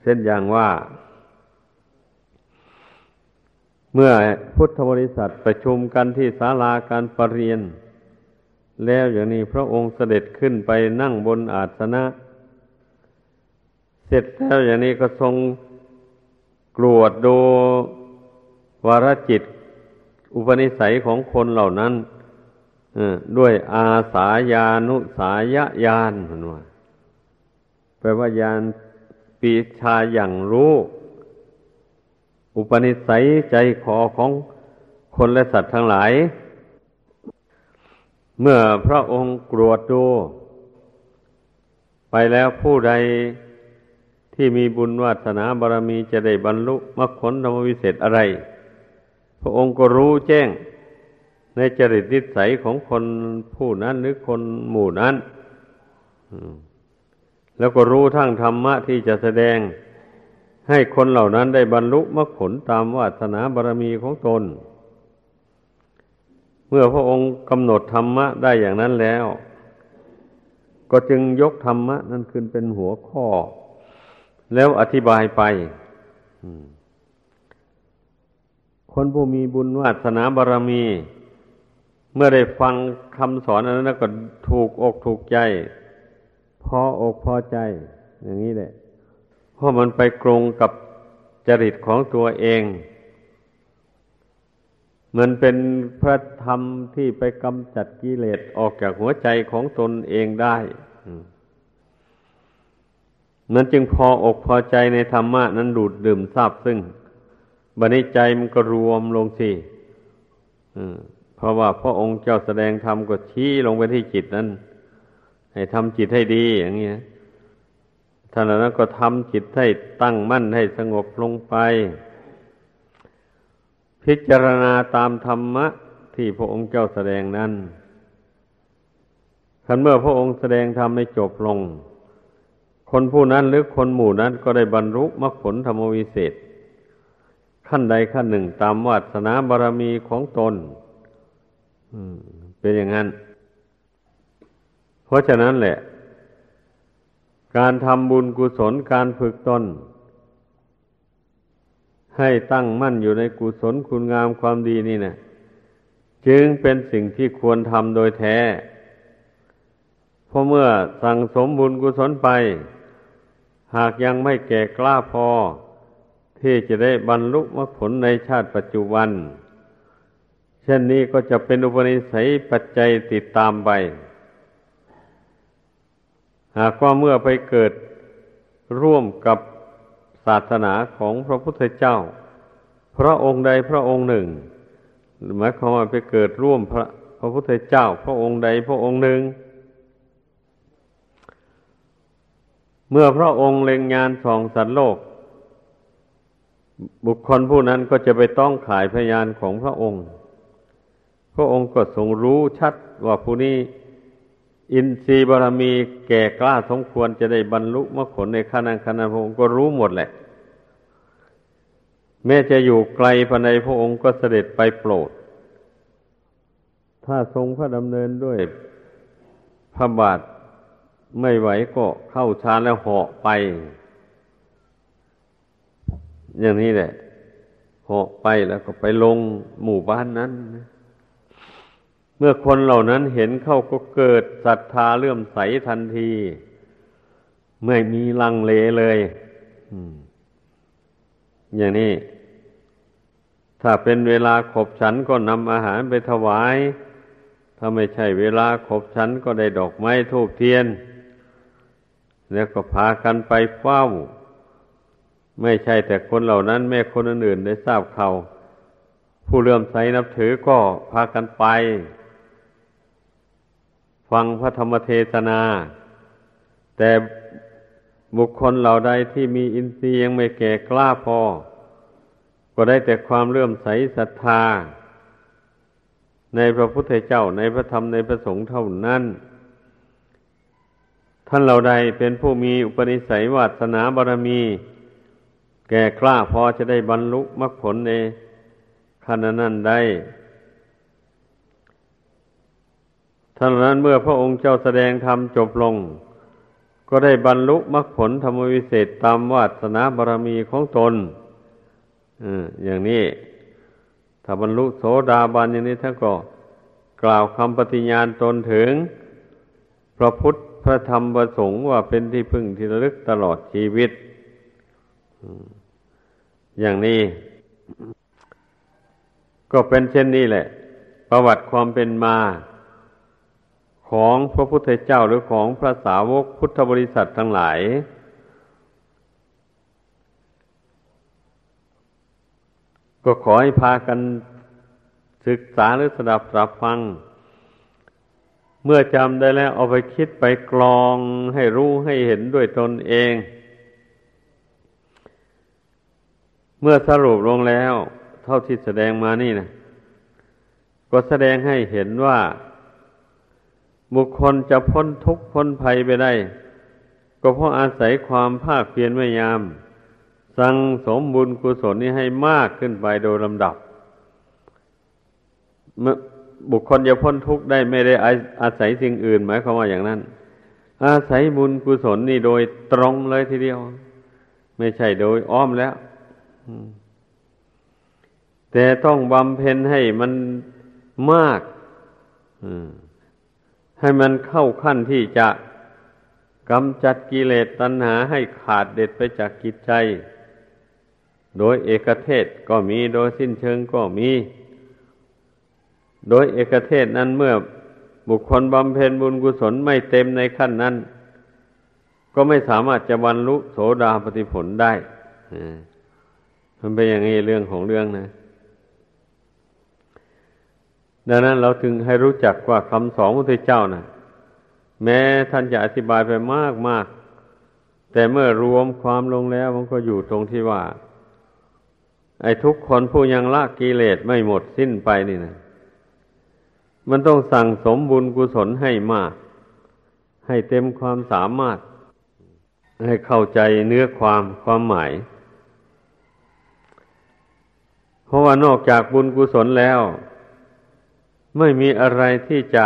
เช่นอย่างว่า เมื่อพุทธบริษัทประชุมกันที่ศาลาการประเรียน แล้วอย่างนี้พระองค์เสด็จขึ้นไปนั่งบนอาสนะ เสร็จแล้วอย่างนี้ก็ทรงกรวดดูวรจิต อุปนิสัยของคนเหล่านั้นด้วยอาสายานุสายญาณนว่าแปลว่าญาณปีชาอย่างรู้ อุปนิสัยใจคอของคนและสัตว์ทั้งหลาย เมื่อพระองค์กรวดดู ไปแล้วผู้ใดที่มีบุญวาสนาบารมีจะได้บรรลุมรรคผลธรรมวิเศษอะไร พระองค์ก็รู้แจ้งในจริตนิสัยของคนผู้นั้นหรือคนหมู่นั้น แล้วก็รู้ทั้งธรรมะที่จะแสดง ให้คนเหล่านั้นได้บรรลุมรรคผลตามวาสนาบารมีของตน เมื่อพระองค์กำหนดธรรมะได้อย่างนั้นแล้ว ก็จึงยกธรรมะ นั้นขึ้นเป็นหัวข้อ แล้วอธิบายไปคนผู้มีบุญวาสนาบารมี เมื่อได้ฟังคำสอนอันนั้นก็ถูกอกถูกใจ พออกพอใจ อย่างนี้แหละ ราะมันไปกรงกับจริตของตัวเองเหมือนเป็นพระธรรมที่ไปกำจัดกิเลสออกจากหัวใจของตนเองได้นั้นจึงพออกพอใจในธรรมะนั้นดูดดื่มทราบซึ่งบันิใจมันก็รวมลงสิเพราะว่าพระองค์เจ้าแสดงธรรมก็ชี้ลงไปที่จิตนั้น ให้ทำจิตให้ดีอย่างนี้ ท่านนั้นก็ทำจิตให้ตั้งมั่นให้สงบลงไป พิจารณาตามธรรมะที่พระองค์เจ้าแสดงนั้นคันเมื่อพระองค์แสดงธรรมไม่จบลง คนผู้นั้นหรือคนหมู่นั้นก็ได้บรรลุมรรคผลธรรมวิเศษ ขั้นใดขั้นหนึ่งตามวาสนาบารมีของตนเป็นอย่างนั้น เพราะฉะนั้นแหละ การทำบุญกุศลการฝึกตน ให้ตั้งมั่นอยู่ในกุศลคุณงามความดีนี่นะจึงเป็นสิ่งที่ควรทำโดยแท้ เพราะเมื่อสั่งสมบุญกุศลไป หากยังไม่แก่กล้าพอ ที่จะได้บรรลุมรรคผลในชาติปัจจุบัน เช่นนี้ก็จะเป็นอุปนิสัยปัจจัยติดตามไป หากว่าเมื่อไปเกิดร่วมกับศาสนาของพระพุทธเจ้า พระองค์ใดพระองค์หนึ่งหมายความว่าไปเกิดร่วมพระพระพุทธเจ้า พระองค์ใดพระองค์หนึ่ง เมื่อพระองค์เล็งงานสองสัตว์โลก บุคคลผู้นั้นก็จะไปต้องขายพยานของพระองค์ พระองค์ก็ทรงรู้ชัดว่าผู้นี้ อินทรีย์บารมีแก่กล้าสมควรจะได้บรรลุมรรคผลในขณะขณะพระองค์ก็รู้หมดแหละ แม้จะอยู่ไกลภายในพระองค์ก็เสด็จไปโปรด ถ้าทรงพระดำเนินด้วยพระบาทไม่ไหวก็เข้าชานแล้วเหาะไป อย่างนี้แหละเหาะไปแล้วก็ไปลงหมู่บ้านนั้น เมื่อคนเหล่านั้นเห็นเข้าก็เกิดศรัทธาเลื่อมใสทันทีไม่มีลังเลเลยอย่างนี้ ถ้าเป็นเวลาขบฉันก็นำอาหารไปถวาย ถ้าไม่ใช่เวลาขบฉันก็ได้ดอกไม้ทูบเทียน แล้วก็พากันไปเฝ้า ไม่ใช่แต่คนเหล่านั้น แม่คนอื่นๆได้ทราบเขา ผู้เลื่อมใสนับถือก็พากันไป ฟังพระธรรมเทศนา แต่บุคคลเหล่าใดที่มีอินทรีย์ยังไม่แก่กล้าพอ ก็ได้แต่ความเลื่อมใสศรัทธา ในพระพุทธเจ้าในพระธรรมในพระสงฆ์เท่านั้น ท่านเหล่าใดเป็นผู้มีอุปนิสัยวาสนาบารมี แก่กล้าพอจะได้บรรลุมรรคผลในขณะนั้นได้ ท่านนั้นเมื่อพระองค์เจ้าแสดงธรรมจบลง ก็ได้บรรลุมรรคผลธรรมวิเศษตามวาสนาบารมีของตนอย่างนี้ถ้าบรรลุโสดาบันอย่างนี้ท่านก็กล่าวคำปฏิญาณตนถึง พระพุทธพระธรรมประสงค์ว่าเป็นที่พึ่งที่ระลึกตลอดชีวิต อย่างนี้ ก็เป็นเช่นนี้แหละ ประวัติความเป็นมา ของพระพุทธเจ้าหรือของพระสาวกพุทธบริษัททั้งหลาย ก็ขอให้พากันศึกษาหรือสดับรับฟัง เมื่อจำได้แล้วเอาไปคิดไปกรองให้รู้ให้เห็นด้วยตนเองเมื่อสรุปลงแล้ว เท่าที่แสดงมานี่นะก็แสดงให้เห็นว่า บุคคลจะพ้นทุกข์พ้นภัยไปได้ ก็เพราะอาศัยความภาคเพียรพยายาม สั่งสมบุญกุศลนี้ให้มากขึ้นไปโดยลำดับเมื่อบุคคลจะพ้นทุกข์ได้ไม่ได้อาศัยสิ่งอื่น หมายความว่าอย่างนั้น อาศัยบุญกุศลนี่โดยตรงเลยทีเดียว ไม่ใช่โดยอ้อมแล้วแต่ต้องบำเพ็ญให้มันมาก อืม ให้มันเข้าขั้นที่จะกำจัดกิเลสตัณหาให้ขาดเด็ดไปจากกิจใจ โดยเอกเทศก็มีโดยสิ้นเชิงก็มี โดยเอกเทศนั้นเมื่อบุคคลบำเพ็ญบุญกุศลไม่เต็มในขั้นนั้น ก็ไม่สามารถจะบรรลุโสดาปฏิผลได้มันเป็นอย่างนี้เรื่องของเรื่องนะ ดังนั้นเราถึงให้รู้จักว่าคำสอนพระพุทธเจ้าน่ะ แม้ท่านจะอธิบายไปมากมากแต่เมื่อรวมความลงแล้วมันก็อยู่ตรงที่ว่า ไอ้ทุกคนผู้ยังละกิเลสไม่หมดสิ้นไปนี่นะมันต้องสั่งสมบุญกุศลให้มาก ให้เต็มความสามารถ ให้เข้าใจเนื้อความความหมาย เพราะว่านอกจากบุญกุศลแล้ว ไม่มีอะไรที่จะ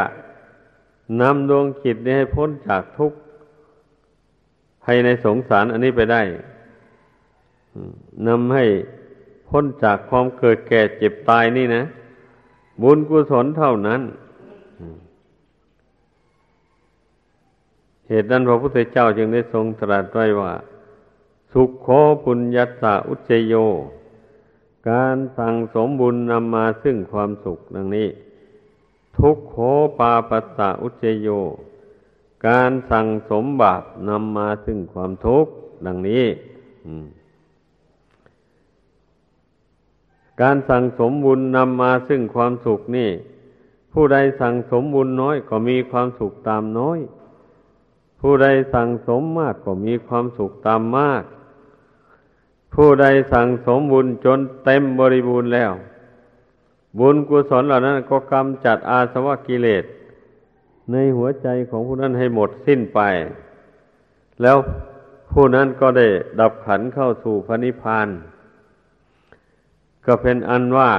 นำดวงจิตนี้ให้พ้นจากทุกข์ภายในสงสารอันนี้ไปได้นำให้พ้นจากความเกิดแก่เจ็บตายนี่นะ บุญกุศลเท่านั้น เหตุนั้นพระพุทธเจ้าจึงได้ทรงตรัสไว้ว่า สุขโขปุญญัสสะอุจโย การสั่งสมบุญนำมาซึ่งความสุขดังนี้ ทุกโขปาปัสสะอุจโย การสั่งสมบาปนำมาซึ่งความทุกข์ดังนี้การสั่งสมบุญนำมาซึ่งความสุขนี่ ผู้ใดสั่งสมบุญน้อยก็มีความสุขตามน้อย ผู้ใดสั่งสมมากก็มีความสุขตามมาก ผู้ใดสั่งสมบุญจนเต็มบริบูรณ์แล้ว บุญกุศลเหล่านั้นก็กำจัดอาสวะกิเลสในหัวใจของผู้นั้นให้หมดสิ้นไป แล้วผู้นั้นก็ได้ดับขันเข้าสู่พระนิพพาน ก็เป็นอันว่า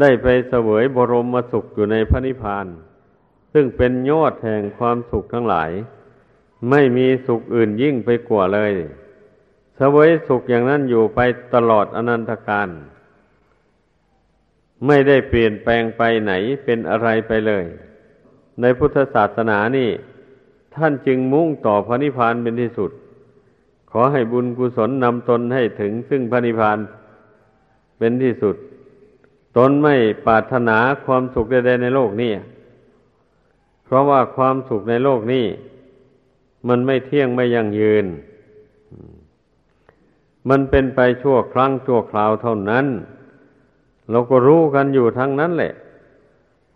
ได้ไปเสวยบรมสุขอยู่ในพระนิพพาน ซึ่งเป็นยอดแห่งความสุขทั้งหลาย ไม่มีสุขอื่นยิ่งไปกว่าเลย เสวยสุขอย่างนั้นอยู่ไปตลอดอนันตการ ไม่ได้เปลี่ยนแปลงไปไหนเป็นอะไรไปเลย ในพุทธศาสนานี่ ท่านจึงมุ่งต่อพระนิพพานเป็นที่สุด ขอให้บุญกุศลนำตนให้ถึงซึ่งพระนิพพานเป็นที่สุด ตนไม่ปรารถนาความสุขใดๆในโลกนี้เพราะว่าความสุขในโลกนี้ มันไม่เที่ยงไม่ยั่งยืน มันเป็นไปชั่วครั้งชั่วคราวเท่านั้น เราก็รู้กันอยู่ทั้งนั้นแหละ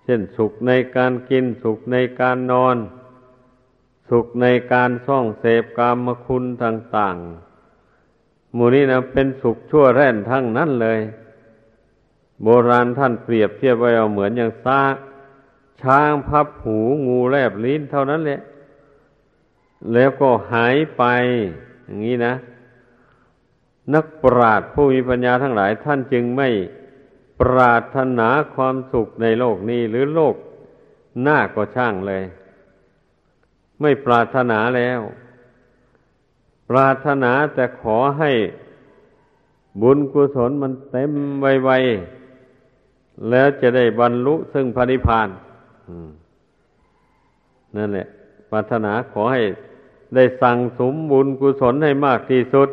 เช่นสุขในการกิน สุขในการนอน สุขในการซ่องเสพกามคุณต่างๆ มูนี้นะเป็นสุขชั่วแร่นทั้งนั้นเลย โบราณท่านเปรียบเทียบไว้เอาเหมือนอย่างซากช้างพับหูงูแลบลิ้นเท่านั้นแหละ แล้วก็หายไป อย่างนี้นะ นักปราชญ์ผู้มีปัญญาทั้งหลายท่านจึงไม่ ปรารถนาความสุขในโลกนี้หรือโลกหน้าก็ช่างเลย ไม่ปรารถนาแล้ว ปรารถนาแต่ขอให้บุญกุศลมันเต็มไวๆแล้วจะได้บรรลุซึ่งพระนิพพานนั่นแหละ ปรารถนาขอให้ได้สั่งสมบุญกุศลให้มากที่สุด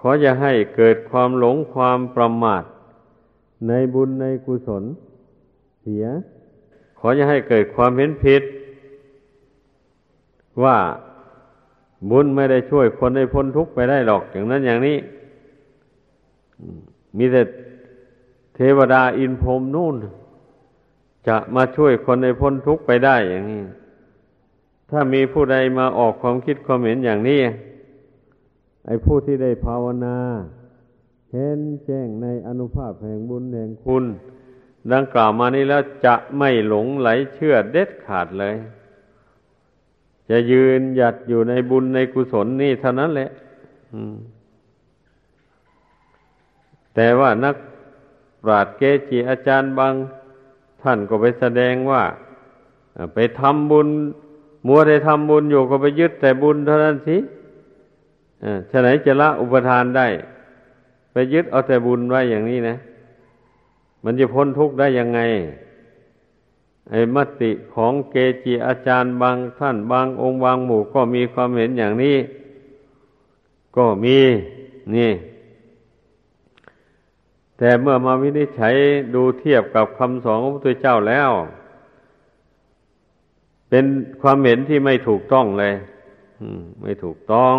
ขอจะให้เกิดความหลงความประมาท ในบุญในกุศล เสีย ขออย่าให้เกิดความเห็นผิด ว่าบุญไม่ได้ช่วยคนให้พ้นทุกข์ไปได้หรอกอย่างนั้นอย่างนี้ มีแต่เทวดาอินพรมนู่น จะมาช่วยคนให้พ้นทุกข์ไปได้อย่างนี้ ถ้ามีผู้ใดมาออกความคิดความเห็นอย่างนี้ ไอ้ผู้ที่ได้ภาวนา เห็นแจ้งในอนุภาพแห่งบุญแห่งคุณ ดังกล่าวมานี้แล้วจะไม่หลงไหลเชื่อเด็ดขาดเลย จะยืนหยัดอยู่ในบุญในกุศลนี่เท่านั้นแหละแต่ว่านักปราชญ์เกจิอาจารย์บางท่านก็ไปแสดงว่า ไปทำบุญ มัวได้ทำบุญอยู่ก็ไปยึดแต่บุญเท่านั้นสิฉะไหนจะละอุปทานได้ ไปยึดเอาแต่บุญไว้อย่างนี้นะ มันจะพ้นทุกข์ได้ยังไง ไอ้มติของเกจิอาจารย์บางท่านบางองค์บางหมู่ก็มีความเห็นอย่างนี้ ก็มีนี่ แต่เมื่อมาวินิจฉัยดูเทียบกับคำสอนของพระพุทธเจ้าแล้ว เป็นความเห็นที่ไม่ถูกต้องเลยไม่ถูกต้อง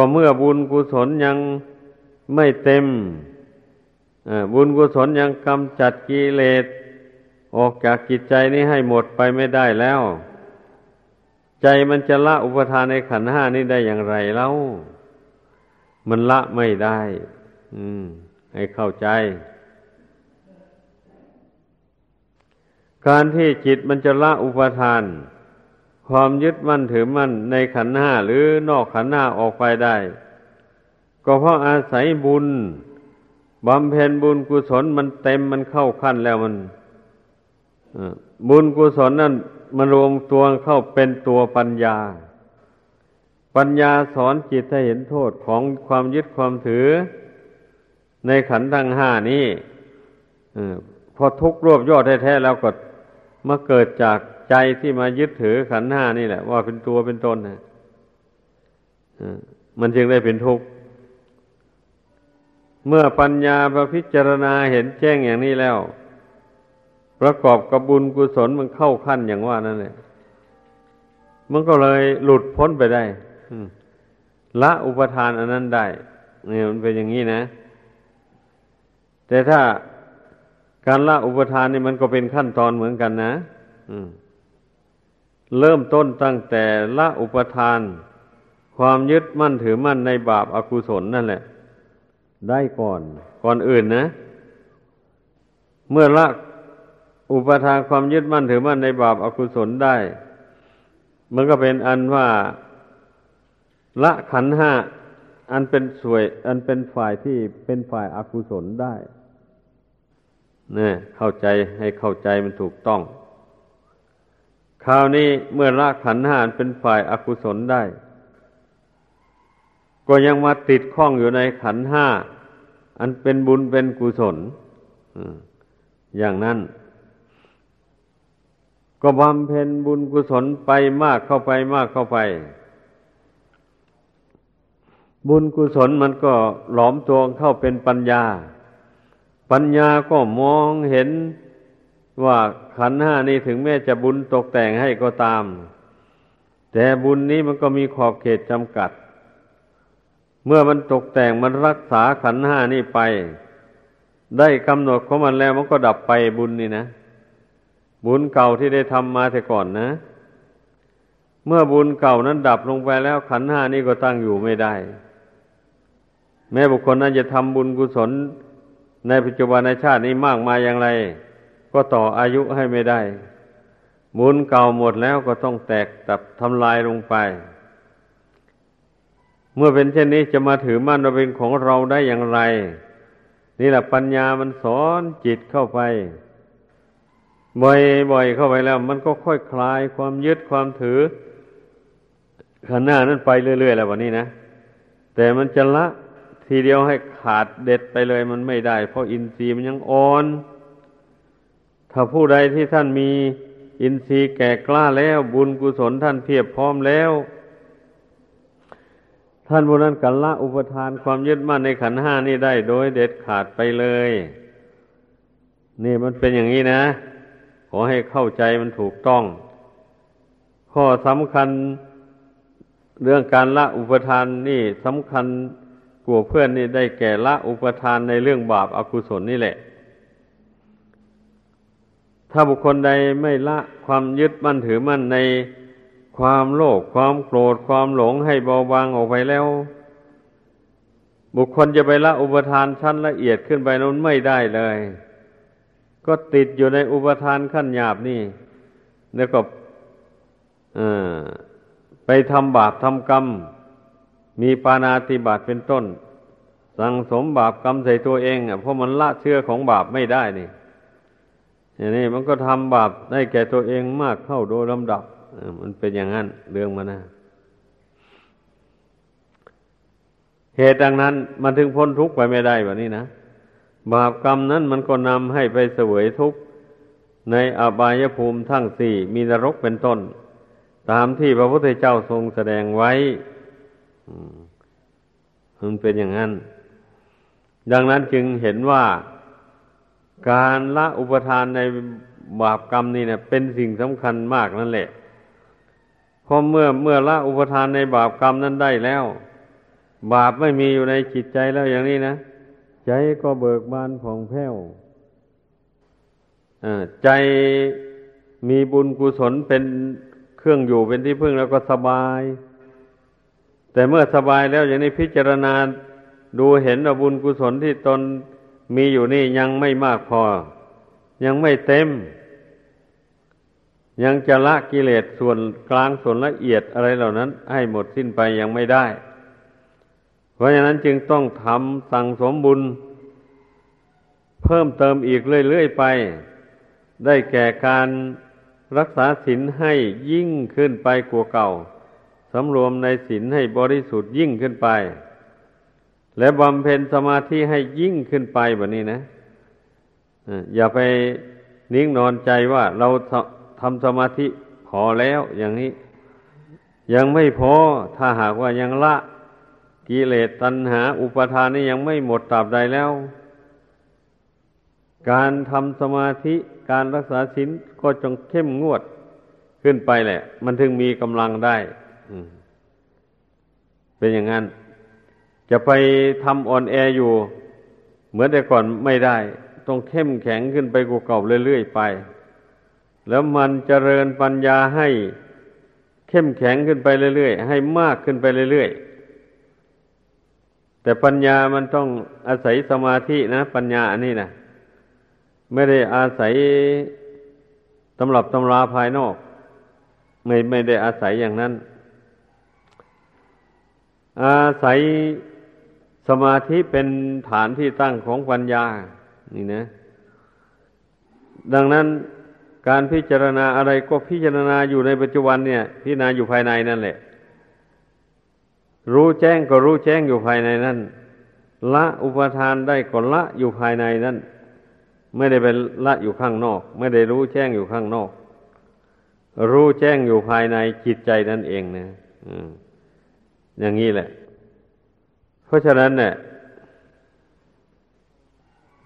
ก็เมื่อบุญกุศลยังไม่เต็มบุญกุศลยังกำจัดกิเลสออกจากกิจใจนี้ให้หมดไปไม่ได้แล้ว ใจมันจะละอุปทานในขันห้านี้ได้อย่างไรเล่า มันละไม่ได้ อืม ให้เข้าใจ การที่จิตมันจะละอุปทาน ความยึดมั่นถือมั่นในขันห้าหรือนอกขันห้าออกไปได้ ก็เพราะอาศัยบุญบำเพ็ญบุญกุศลมันเต็มมันเข้าขั้นแล้วมันบุญกุศลนั่นมันรวมตัวเข้าเป็นตัวปัญญา ปัญญาสอนจิตให้เห็นโทษของความยึดความถือ ในขันธ์ทั้งห้านี้พอทุกข์รวบยอดแท้ๆแล้วก็มาเกิดจาก ใจที่มายึดถือขันห้านี่แหละ ว่าเป็นตัวเป็นตนนะมันจึงได้เป็นทุกข์ เมื่อปัญญาประพิจารณาเห็นแจ้งอย่างนี้แล้ว ประกอบกับบุญกุศลมันเข้าขั้นอย่างว่านั่นแหละมันก็เลยหลุดพ้นไปได้ละอุปทานอันนั้นได้เนี่ยมันเป็นอย่างนี้นะ แต่ถ้าการละอุปทานนี่มันก็เป็นขั้นตอนเหมือนกันนะ เริ่มต้นตั้งแต่ละอุปทาน ความยึดมั่นถือมั่นในบาปอากุศลนั่นแหละ ได้ก่อน ก่อนอื่นนะ เมื่อละอุปทานความยึดมั่นถือมั่นในบาปอากุศลได้ มันก็เป็นอันว่า ละขันห้าอันเป็นสวย อันเป็นฝ่ายที่เป็นฝ่ายอากุศลได้เนี่ยเข้าใจให้เข้าใจมันถูกต้อง คราวนี้เมื่อละขันห้าอันเป็นฝ่ายอากุศลได้ ก็ยังมาติดข้องอยู่ในขันห้า อันเป็นบุญเป็นกุศลอย่างนั้น ก็บำเพ็ญบุญกุศลไปมากเข้าไปมากเข้าไป บุญกุศลมันก็หลอมตัวเข้าเป็นปัญญา ปัญญาก็มองเห็น ว่าขันห้านี้ถึงแม้จะบุญตกแต่งให้ก็ตาม แต่บุญนี้มันก็มีขอบเขตจำกัด เมื่อมันตกแต่งมันรักษาขันห้านี่ไป ได้กำหนดของมันแล้วมันก็ดับไปบุญนี่นะ บุญเก่าที่ได้ทำมาแต่ก่อนนะ เมื่อบุญเก่านั้นดับลงไปแล้วขันห้านี่ก็ตั้งอยู่ไม่ได้ แม้บุคคลนั้นจะทำบุญกุศลในปัจจุบันในชาตินี้มากมายอย่างไร ก็ต่ออายุให้ไม่ได้ บุญเก่าหมดแล้วก็ต้องแตกตับทำลายลงไป เมื่อเป็นเช่นนี้จะมาถือมั่นว่าเป็นของเราได้อย่างไร นี่แหละปัญญามันสอนจิตเข้าไป บ่อยๆเข้าไปแล้ว มันก็ค่อยคลายความยึดความถือขณะนั้นไปเรื่อยๆแล้ววันนี้นะ แต่มันจะละทีเดียวให้ขาดเด็ดไปเลยมันไม่ได้ เพราะอินทรีย์มันยังอ่อน ถ้าผู้ใดที่ท่านมีอินทรีย์แก่กล้าแล้วบุญกุศลท่านเพียบพร้อมแล้ว ท่านผู้นั้นกันละอุปทานความยึดมั่นในขันห้านี่ได้โดยเด็ดขาดไปเลย นี่มันเป็นอย่างนี้นะ ขอให้เข้าใจมันถูกต้อง ข้อสำคัญเรื่องการละอุปทานนี่สำคัญกว่าเพื่อนนี่ได้แก่ละอุปทานในเรื่องบาปอากุศลนี่แหละ ถ้าบุคคลใดไม่ละความยึดมั่นถือมั่นในความโลภความโกรธความหลงให้เบาบางออกไปแล้ว บุคคลจะไปละอุปทานชั้นละเอียดขึ้นไปนั้นไม่ได้เลย ก็ติดอยู่ในอุปทานขั้นหยาบนี่ แล้วก็ไปทำบาปทำกรรม มีปานาติบาตเป็นต้น สั่งสมบาปกรรมใส่ตัวเองอะเพราะมันละเชื่อของบาปไม่ได้นี่ อย่างนี้มันก็ทำบาปได้แก่ตัวเองมากเข้าโดยลำดับมันเป็นอย่างนั้นเรื่องมันนะเหตุดังนั้น มันถึงพ้นทุกข์ไปไม่ได้แบบนี้นะบาปกรรมนั้นมันก็นำให้ไปเสวยทุกข์ในอบายภูมิทั้งสี่มีนรกเป็นต้น ตามที่พระพุทธเจ้าทรงแสดงไว้มันเป็นอย่างนั้น ดังนั้นจึงเห็นว่า การละอุปทานในบาปกรรมนี่เนี่ยเป็นสิ่งสำคัญมากนั่นแหละพอเมื่อเมื่อละอุปทานในบาปกรรมนั้นได้แล้ว บาปไม่มีอยู่ในจิตใจแล้วอย่างนี้นะใจก็เบิกบานผ่องแผ้วใจมีบุญกุศลเป็นเครื่องอยู่เป็นที่พึ่งแล้วก็สบาย แต่เมื่อสบายแล้วอย่างนี้พิจารณาดูเห็นว่าบุญกุศลที่ตน มีอยู่นี่ยังไม่มากพอ ยังไม่เต็ม ยังจะละกิเลสส่วนกลางส่วนละเอียดอะไรเหล่านั้น ให้หมดสิ้นไปยังไม่ได้ เพราะฉะนั้นจึงต้องทำสั่งสมบุญ เพิ่มเติมอีกเรื่อยๆไป ได้แก่การรักษาศีลให้ยิ่งขึ้นไปกว่าเก่า สำรวมในศีลให้บริสุทธิ์ยิ่งขึ้นไป และบำเพ็ญสมาธิให้ยิ่งขึ้นไปแบบนี้นะอย่าไปนิ่งนอนใจว่าเราทำสมาธิพอแล้วอย่างนี้ ยังไม่พอถ้าหากว่ายังละกิเลสตัณหา อุปทานนี่ยังไม่หมดตราบใดแล้ว การทำสมาธิการรักษาศีลก็จงเข้มงวดขึ้นไปแหละ มันถึงมีกำลังได้เป็นอย่างนั้น จะไปทำอ่อนแออยู่ เหมือนแต่ก่อนไม่ได้ ต้องเข้มแข็งขึ้นไปกว่าเก่าเรื่อยๆไป แล้วมันเจริญปัญญาให้เข้มแข็งขึ้นไปเรื่อยๆ ให้มากขึ้นไปเรื่อยๆ แต่ปัญญามันต้องอาศัยสมาธินะ ปัญญาอันนี้นะไม่ได้อาศัยตำรับตำราภายนอก ไม่ไม่ได้อาศัยอย่างนั้น อาศัย สมาธิเป็นฐานที่ตั้งของปัญญา นี่นะ ดังนั้นการพิจารณาอะไรก็พิจารณาอยู่ในปัจจุบันเนี่ย พิจารณาอยู่ภายในนั่นแหละ รู้แจ้งก็รู้แจ้งอยู่ภายในนั่น ละอุปทานได้ก็ละอยู่ภายในนั่น ไม่ได้เป็นละอยู่ข้างนอก ไม่ได้รู้แจ้งอยู่ข้างนอก รู้แจ้งอยู่ภายในจิตใจนั่นเองนะอย่างนี้แหละ เพราะฉะนั้นเนี่ย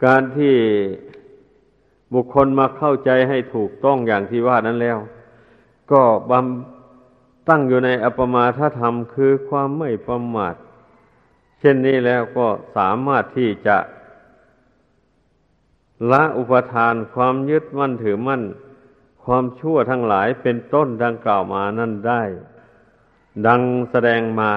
การที่บุคคลมาเข้าใจให้ถูกต้องอย่างที่ว่านั้นแล้ว ก็บำตั้งอยู่ในอปมาทธรรมคือความไม่ประมาท เช่นนี้แล้วก็สามารถที่จะละอุปทานความยึดมั่นถือมั่น ความชั่วทั้งหลายเป็นต้นดังกล่าวมานั่นได้ ดังแสดงมา